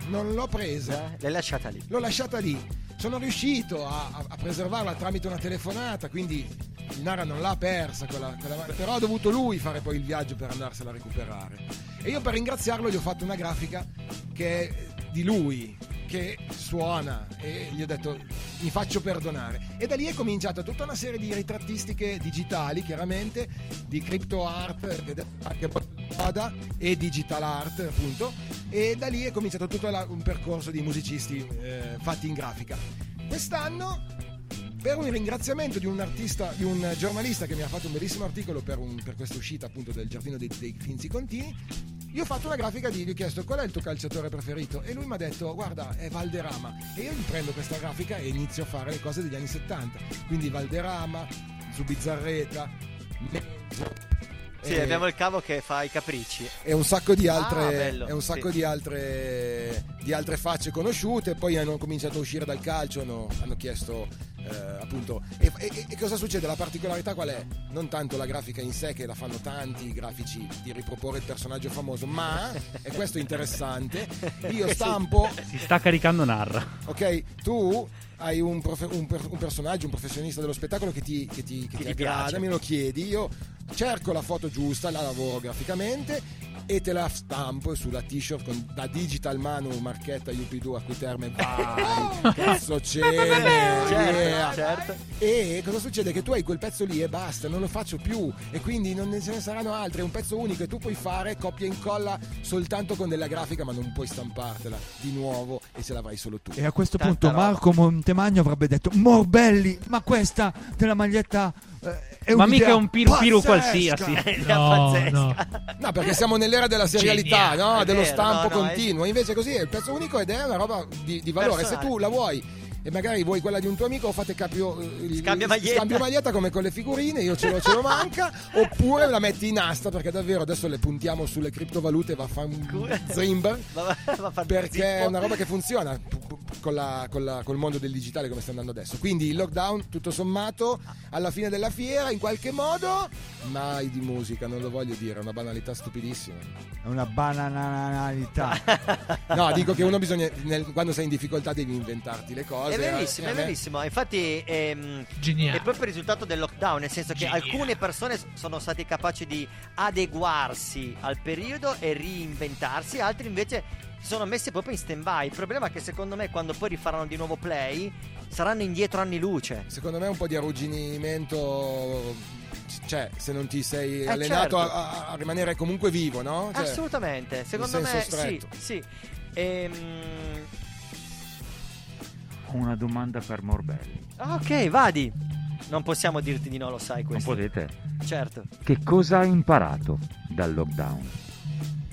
non l'ho presa L'hai lasciata lì. l'ho lasciata lì. Sono riuscito a, a- preservarla tramite una telefonata, quindi il Nara non l'ha persa, quella, quella- però ha dovuto lui fare poi il viaggio per andarsela a recuperare. E io per ringraziarlo gli ho fatto una grafica che è di lui, che suona e gli ho detto mi faccio perdonare. E da lì è cominciata tutta una serie di ritrattistiche digitali, chiaramente, di crypto art, ed è anche moda e digital art, appunto. E da lì è cominciato tutto la- un percorso di musicisti eh, fatti in grafica. Quest'anno per un ringraziamento di un artista, di un giornalista che mi ha fatto un bellissimo articolo per, un- per questa uscita appunto del giardino dei, dei Finzi Contini, io ho fatto una grafica di gli ho chiesto qual è il tuo calciatore preferito? E lui mi ha detto guarda è Valderrama. E io gli prendo questa grafica e inizio a fare le cose degli anni 70 quindi Valderrama, Zubizzarreta Mezzo Sì, eh, abbiamo il cavo che fa i capricci. e un sacco di altre, Ah, bello, e un sacco sì. di altre, di altre facce conosciute. Poi hanno cominciato a uscire dal calcio, hanno, hanno chiesto eh, appunto. E, e- e cosa succede? La particolarità qual è? Non tanto la grafica in sé, che la fanno tanti i grafici di riproporre il personaggio famoso, ma e questo è interessante. Io stampo Si sta caricando Narra. ok, tu hai un, profe- un per- un personaggio, un professionista dello spettacolo che ti, che ti- che ti ti aggrada, me lo chiedi, io cerco la foto giusta, la lavoro graficamente e te la stampo sulla t-shirt con da Digital Manu marchetta UP2 Acquiterme vai. Cazzo c'è? Certo, yeah. certo. e cosa succede? Che tu hai quel pezzo lì e basta non lo faccio più. E quindi non ne- ce ne saranno altri è un pezzo unico e tu puoi fare copia e incolla soltanto con della grafica ma non puoi stampartela di nuovo e ce l'avrai solo tu. E a questo Tanta punto roba. Marco Montemagno avrebbe detto Morbelli, ma questa della maglietta eh, Ma mica un piru piru pazzesca!" qualsiasi. No, no. No, perché siamo nell'era della serialità, Geniale. no? Dello vero, stampo no, no, continuo. Invece così è il pezzo unico ed è una roba di, di valore. Personale. Se tu la vuoi e magari vuoi quella di un tuo amico, fate capio, eh, il- Scambio maglietta. scambio maglietta come con le figurine, io ce l'ho, ce lo manca, oppure la metti in asta perché davvero adesso le puntiamo sulle criptovalute va a fare un zimber. Perché è una roba che funziona con, la- con la- col mondo del digitale come sta andando adesso. Quindi il lockdown, tutto sommato, alla fine della fiera, in qualche modo, mai di musica, non lo voglio dire, è una banalità stupidissima. È una bananalità. No, dico che uno bisogna, nel- quando sei in difficoltà devi inventarti le cose. È verissimo, Eh, è verissimo. Infatti ehm, è proprio il risultato del lockdown, nel senso che Geniale. alcune persone sono state capaci di adeguarsi al periodo e reinventarsi, altri invece si sono messi proprio in stand by. Il problema è che secondo me quando poi rifaranno di nuovo play saranno indietro anni luce. Secondo me un po' di arrugginimento ci, Cioè, se non ti sei Eh, allenato certo. a, a- rimanere comunque vivo, no? Cioè, Assolutamente, secondo me senso sì, stretto. sì. Ehm, una domanda per Morbelli. ah, ok, vadi. Non possiamo dirti di no, lo sai Non questo. potete? Certo. Che cosa hai imparato dal lockdown?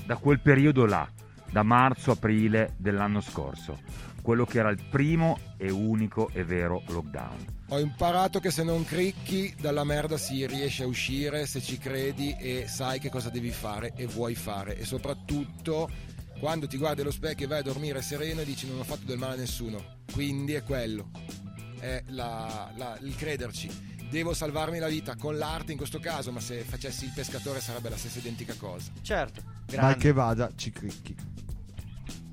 Da quel periodo là, da marzo-aprile dell'anno scorso, quello che era il primo e unico e vero lockdown. Ho imparato che se non cricchi dalla merda si riesce a uscire se ci credi e sai che cosa devi fare e vuoi fare e soprattutto quando ti guardi allo specchio e vai a dormire sereno e dici non ho fatto del male a nessuno. Quindi è quello, è la- la- il crederci. Devo salvarmi la vita con l'arte in questo caso, ma se facessi il pescatore sarebbe la stessa identica cosa. Certo. Mal che vada, ci cricchi.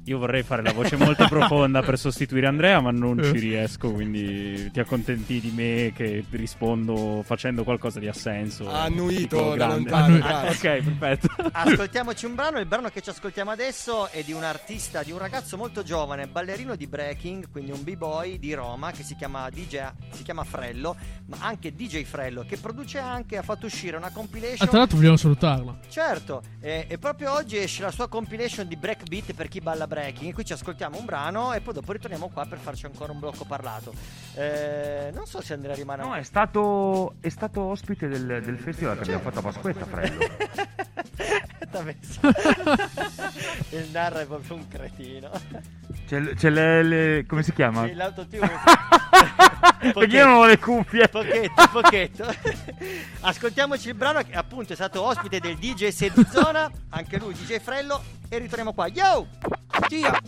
Io vorrei fare la voce molto profonda per sostituire Andrea, ma non ci riesco, quindi ti accontenti di me che rispondo facendo qualcosa di assenso. Ha annuito da grande. lontano, Ah, ok, perfetto. Ascoltiamoci un brano, il brano che ci ascoltiamo adesso è di un artista, di un ragazzo molto giovane, ballerino di breaking, quindi un b-boy di Roma che si chiama DJ, si chiama Frello, ma anche DJ Frello, che produce anche, ha fatto uscire una Ah, compilation. tra l'altro vogliamo salutarla. Certo, e, e proprio oggi esce la sua compilation di breakbeat per chi balla breaking. Qui ci ascoltiamo un brano e poi dopo ritorniamo qua per farci ancora un blocco parlato. Eh, non so se Andrea rimane. No, è stato, è stato ospite del, del festival che abbiamo fatto a Pasquetta, Frello. Il narra è proprio un cretino. C'è, c'è le, le- come si chiama? Sì, l'autotune. Perché io non ho le cuffie. Pochetto, pochetto. Ascoltiamoci il brano che appunto è stato ospite del DJ Sedzona, anche lui DJ Frello e ritorniamo qua. Yo! Tia!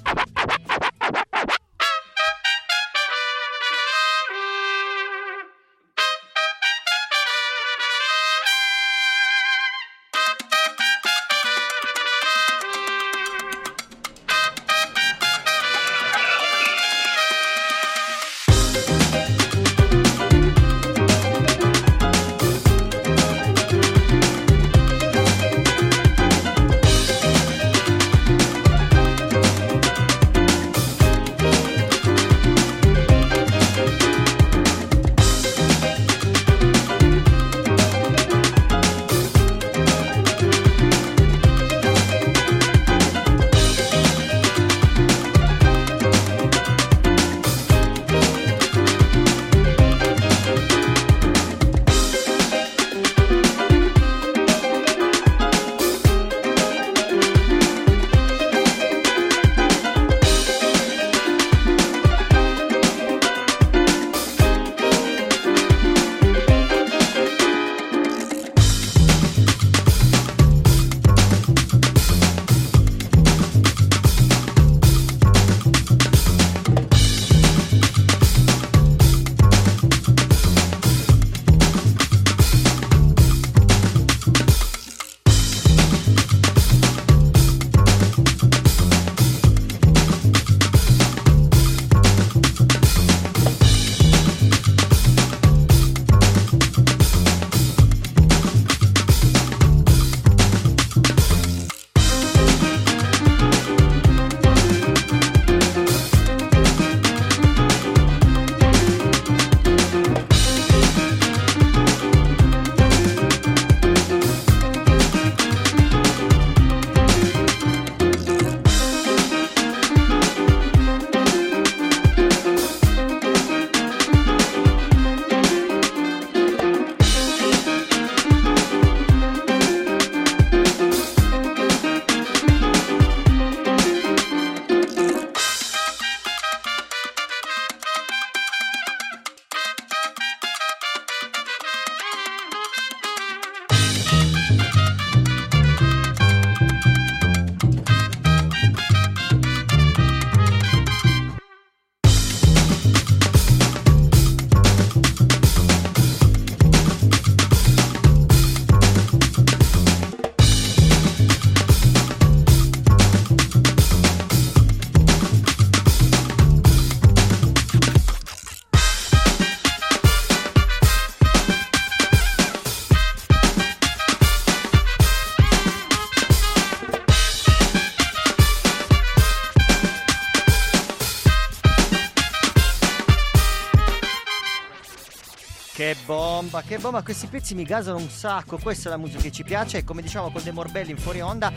Che bomba, questi pezzi mi gasano un sacco, questa è la musica che ci piace e come diciamo con De Morbelli in fuori onda,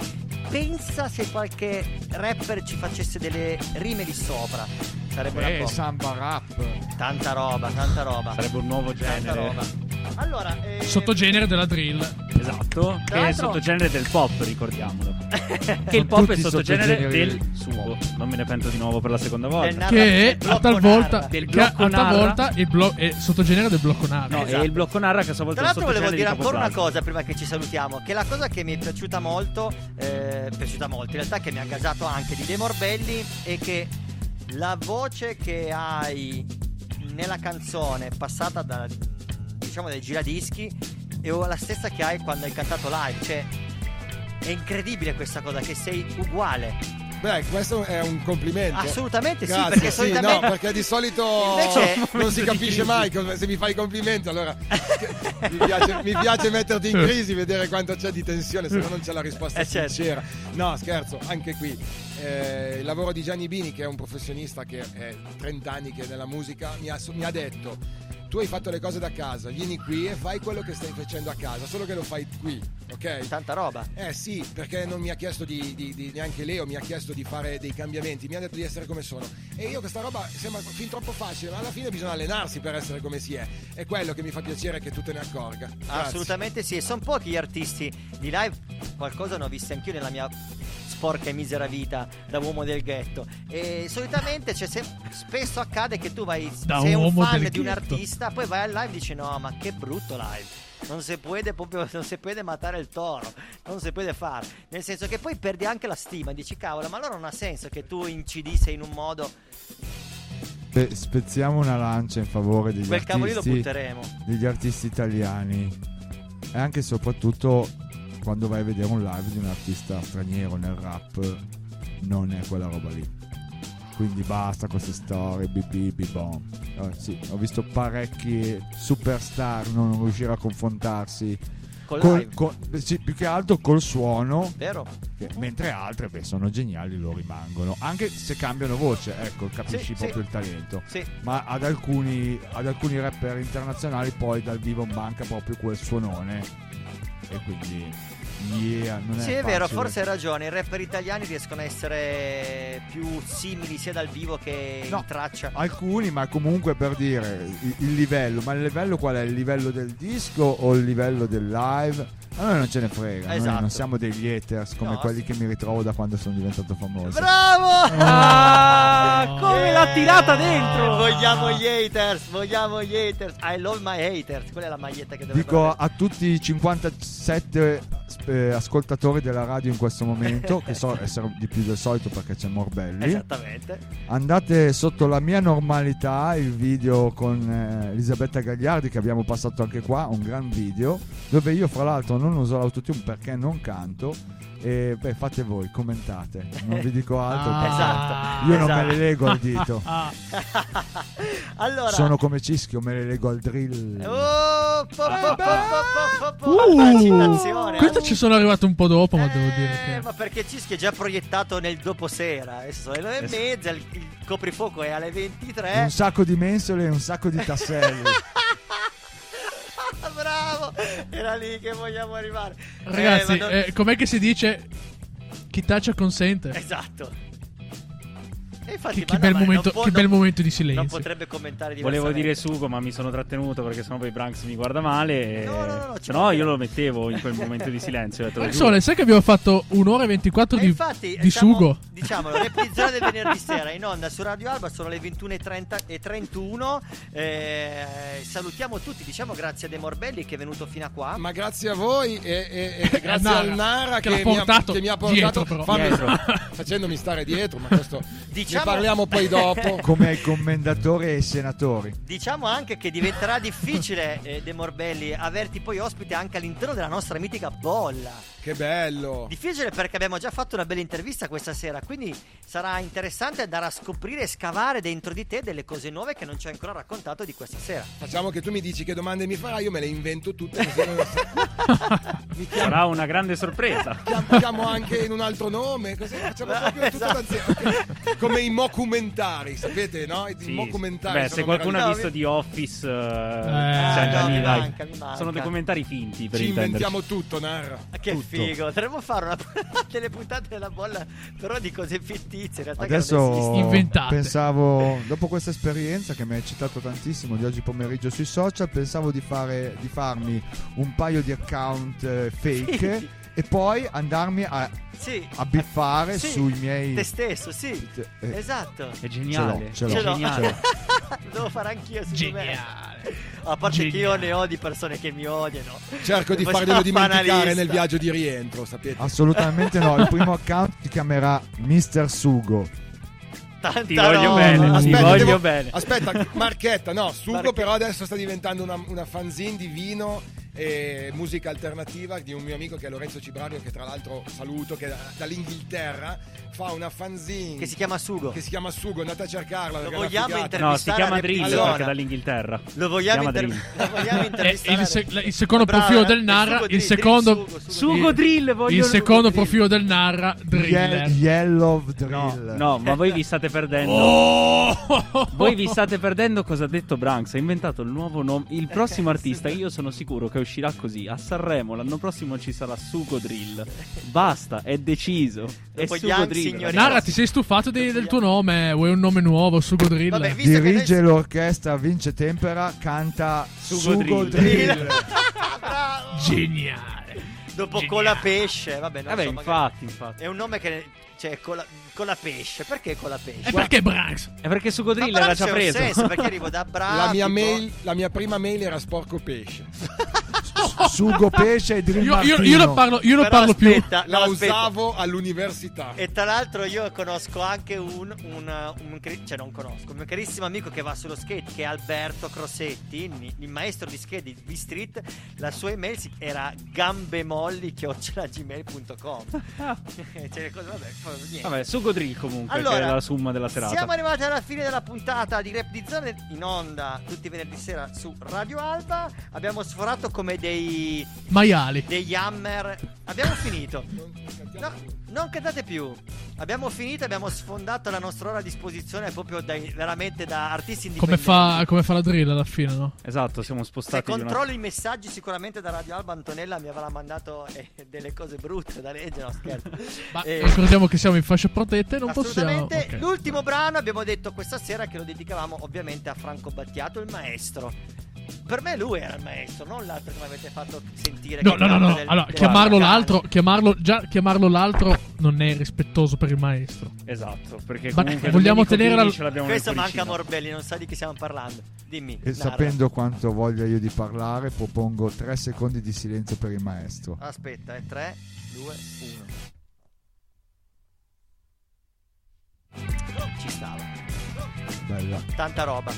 pensa se qualche rapper ci facesse delle rime di sopra. Sarebbe una Eh, bomba. samba rap. Tanta roba, tanta roba. Sarebbe un nuovo Tanta genere. roba. Allora, eh, Sottogenere della drill. Esatto, che è sottogenere del pop, ricordiamolo. che il pop è sottogenere del me ne pento di nuovo per la seconda volta. Che a talvolta, Del che a blocco narra. talvolta il blo- è sottogenere del blocco narra. No, è il blocco narra che a sua volta Tra l'altro volevo dire di ancora una cosa prima che ci salutiamo, che la cosa che mi è piaciuta molto, eh, piaciuta molto, in realtà che mi ha gasato anche di De Morbelli è che la voce che hai nella canzone passata da, diciamo dai giradischi è la stessa che hai quando hai cantato live, cioè è incredibile questa cosa che sei uguale. Beh, questo è un complimento. Assolutamente sì, Grazie, perché sì, solitamente no, perché di solito Invece- non si capisce mai se mi fai i complimenti, allora mi piace, mi piace metterti in crisi, vedere quanto c'è di tensione, se no non c'è la risposta Eh, certo. sincera. No, scherzo, anche qui. eh, il lavoro di Gianni Bini, che è un professionista che è 30 anni che è nella musica, mi ha, mi ha detto tu hai fatto le cose da casa, vieni qui e fai quello che stai facendo a casa, solo che lo fai qui, ok? Tanta roba. Eh sì, perché non mi ha chiesto di, di- di- neanche Leo, mi ha chiesto di fare dei cambiamenti, mi ha detto di essere come sono. E io questa roba sembra fin troppo facile, ma alla fine bisogna allenarsi per essere come si è. È quello che mi fa piacere che tu te ne accorga. Grazie. Assolutamente sì, e sono pochi gli artisti di live, qualcosa ne ho visto anch'io nella mia sporca e misera vita da uomo del ghetto. E solitamente c'è sem- spesso accade che tu vai, Da sei un fan di un artista, poi vai al live e dici no, ma che brutto live. Non si può proprio, non si può matare il toro, non si può fare. Nel senso che poi perdi anche la stima, dici cavolo, ma allora non ha senso che tu in CD sei in un modo. Beh, spezziamo una lancia in favore degli Quel cavolino lo artisti, butteremo. degli artisti italiani e anche e soprattutto quando vai a vedere un live di un artista straniero nel rap non è quella roba lì quindi basta queste storie bip bom. Eh, sì, ho visto parecchi superstar non riuscire a confrontarsi col- live. con- sì, più che altro col suono Vero? che- mentre altre beh, sono geniali lo rimangono anche se cambiano voce ecco capisci Sì, proprio sì. il talento Sì. ma ad alcuni, ad alcuni rapper internazionali poi dal vivo manca proprio quel suonone e quindi yeah, non è Sì, è vero, facile. forse hai ragione. I rapper italiani riescono a essere più simili sia dal vivo che No, in traccia. alcuni ma comunque per dire il, il livello ma il livello qual è? il livello del disco o il livello del live? a noi non ce ne frega noi Esatto. non siamo degli haters come No, quelli sì. che mi ritrovo da quando sono diventato famoso Bravo! Ah, come l'ha tirata dentro! Vogliamo gli haters, vogliamo gli haters. I love my haters. Quella è la maglietta che dovrebbe Dico a tutti i 57 eh, ascoltatori della radio in questo momento, che so essere di più del solito perché c'è Morbelli. Esattamente. Andate sotto la mia normalità, il video con eh, Elisabetta Gagliardi che abbiamo passato anche qua, un gran video, dove io fra l'altro non uso l'autotune perché non canto. E beh, fate voi, commentate, non vi dico altro. Ah, esatto, Io non esatto. me le leggo al dito. Ah, Allora, Sono come Cischio, me le leggo al drill. Oh, po, Uh, citazione. questo altra- ci sono arrivato un po' dopo, ma devo dire Eh, che. ma perché Cischi è già proiettato nel doposera. Adesso sono le 9 e mezza, il, il coprifuoco è alle 23. Un sacco di mensole e un sacco di tasselli. Era lì che vogliamo arrivare. Ragazzi, Eh, non- eh, com'è che si dice? Chi taccia consente. Esatto. Infatti, Che, che bel, momento, non può- che bel non- momento di Non silenzio. potrebbe commentare Volevo diversamente. dire Sugo, ma mi sono trattenuto perché sennò poi Branks mi guarda male. E... No, no, no, no, ci Se no, manca- io lo mettevo in quel momento di silenzio. giuro. Sole, sai che abbiamo fatto un'ora e 24 E di, infatti, di siamo- sugo? Diciamolo, repetizione del venerdì sera in onda su Radio Alba sono le 21.30 e 31. Eh, salutiamo tutti, diciamo grazie a De Morbelli che è venuto fino a qua. Ma grazie a voi e, e- e grazie Nara, al Nara che che, mi ha, portato che mi ha portato dietro, però. fammi- Dietro. facendomi stare dietro, ma questo Diciamo- parliamo poi dopo. come ai commendatori e senatori. Diciamo anche che diventerà difficile, eh, De Morbelli, averti poi ospite anche all'interno della nostra mitica bolla. Che bello. Difficile perché abbiamo già fatto una bella intervista questa sera, quindi sarà interessante andare a scoprire e scavare dentro di te delle cose nuove che non ci hai ancora raccontato di questa sera. Facciamo che tu mi dici che domande mi farai, io me le invento tutte. così non mi chiamo, Sarà una grande sorpresa. chiam- chiamo anche in un altro nome, così facciamo proprio tutto da zero. ok? come i mockumentari, sapete, no? I Sì, mockumentari. Beh, se qualcuno ha visto The Office, eh, no, cioè, mi dai, manca, mi manca. sono documentari finti per Ci inventiamo tutto, narra. Che Tutto. Figo, dovremmo fare una, delle puntate della bolla, però di cose fittizie. In realtà che non Adesso esistono. pensavo, dopo questa esperienza che mi ha eccitato tantissimo di oggi pomeriggio sui social, pensavo di, fare, di farmi un paio di account eh, fake e poi andarmi a, Sì. a biffare Sì, sui miei... Te stesso, sì. eh, esatto. È geniale. Ce l'ho, ce Ce l'ho, l'ho. Lo devo fare anch'io su me. A parte che io ne ho di persone che mi odiano. Cerco di farglielo dimenticare nel viaggio di rientro, sapete? Assolutamente no, il primo account si chiamerà Mr. Sugo. Tanta Ti voglio roba. bene, ti Aspetta, voglio devo- bene. Aspetta, Marchetta, no, Sugo Marche- però adesso sta diventando una, una fanzine di vino e musica alternativa di un mio amico che è Lorenzo Cibrario, che tra l'altro saluto, che da- dall'Inghilterra fa una fanzine Che si chiama Sugo. che si chiama Sugo, andate a cercarla. Lo vogliamo intervistare No, si chiama Drill Reptizona. perché è dall'Inghilterra. Lo vogliamo, inter- Drill. lo vogliamo intervistare. il, se- il secondo Bravo, profilo eh, del narra, sugo il drill, secondo, drill, sugo, sugo Sugo il- Drill, voglio il secondo drill. profilo del narra, Ye- Driller. Yellow No, Drill. no, ma voi vi state perdendo. Oh! Voi vi state perdendo cosa ha detto Branks. Ha inventato il nuovo nome. Il prossimo artista, io sono sicuro che uscirà così. A Sanremo l'anno prossimo ci sarà Sugo Drill. Basta, è deciso. È Dopo Sugo Drill. Narra, ti sei stufato di- del tuo nome? Vuoi un nome nuovo? Sugo Drill? Vabbè, visto che Dirige noi- l'orchestra Vince Tempera, canta Sugo Sugo, Drill. Drill. Bravo. Geniale. Dopo Cola Pesce, vabbè, non Vabbè, so, infatti, infatti. È un nome che. Cioè, Cola, Cola Pesce. Perché Cola Pesce? E perché Branks? È perché Drill Branks era già preso. senso, perché arrivo da bravo. La mia, mail, la mia prima mail era sporco pesce. Sugo Pesce e Drill Io, io, io non parlo, io non parlo più. aspetta, La no, aspetta. usavo all'università. E tra l'altro io conosco anche un, un, un cari- cioè non conosco, un mio carissimo amico che va sullo skate che è Alberto Crossetti, il, il maestro di skate di B-Street, la sua email era gambemolli.gmail.com cioè, vabbè, niente. Vabbè, Sugo Drill comunque, Allora, che è la summa della serata. Siamo arrivati alla fine della puntata di Rap di Zone in onda tutti i venerdì sera su Radio Alba. Abbiamo sforato come dei Maiali. degli hammer. Abbiamo finito. No, non cantate più. Abbiamo finito, abbiamo sfondato la nostra ora a disposizione proprio dai- veramente da artisti Come indipendenti. fa, come fa la drill alla fine, no? Esatto, siamo Se spostati di una... controlli i messaggi sicuramente da Radio Alba Antonella mi avrà mandato eh, delle cose brutte da leggere, no scherzo. Ma Eh, ricordiamo che siamo in fascia protetta e non possiamo. Assolutamente. ok. L'ultimo brano abbiamo detto questa sera che lo dedicavamo ovviamente a Franco Battiato, il maestro. Per me lui era il maestro, non l'altro che mi avete fatto sentire. No, che no, no, no. del- Allora, del- chiamarlo l'altro, chiamarlo, già chiamarlo l'altro non è rispettoso per il maestro. Esatto, perché Ma comunque vogliamo tenere la- Questo manca cuoricino. Morbelli, non sa di chi stiamo parlando. Dimmi. E narra. sapendo quanto voglia io di parlare, propongo tre secondi di silenzio per il maestro. Aspetta, è 3, 2, 1. Ci stava. Bella. Tanta roba.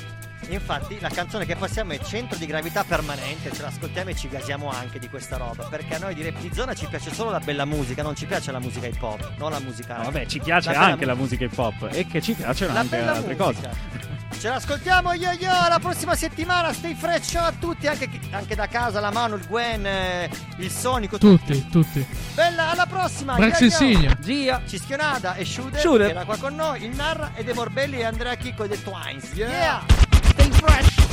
Infatti la canzone che passiamo è Centro di gravità permanente, ce l'ascoltiamo e ci gasiamo anche di questa roba, perché a noi di Rap di Zona ci piace solo la bella musica, non ci piace la musica hip hop, non la musica... No, vabbè, ci piace la anche la musica hip hop e che ci piacciono La anche altre musica. cose. Ce l'ascoltiamo yo yo la prossima settimana, stay fresh ciao a tutti, anche, anche da casa, la mano, il Gwen, eh, il Sonico, Tutti, tutti. Bella, alla prossima! Yo. Insignia. Gia. Cischionada e Shooter, Shooter. che era qua con noi, il Narra e De Morbelli e Andrea Chicco e The Twines. Yeah. yeah. Stay fresh!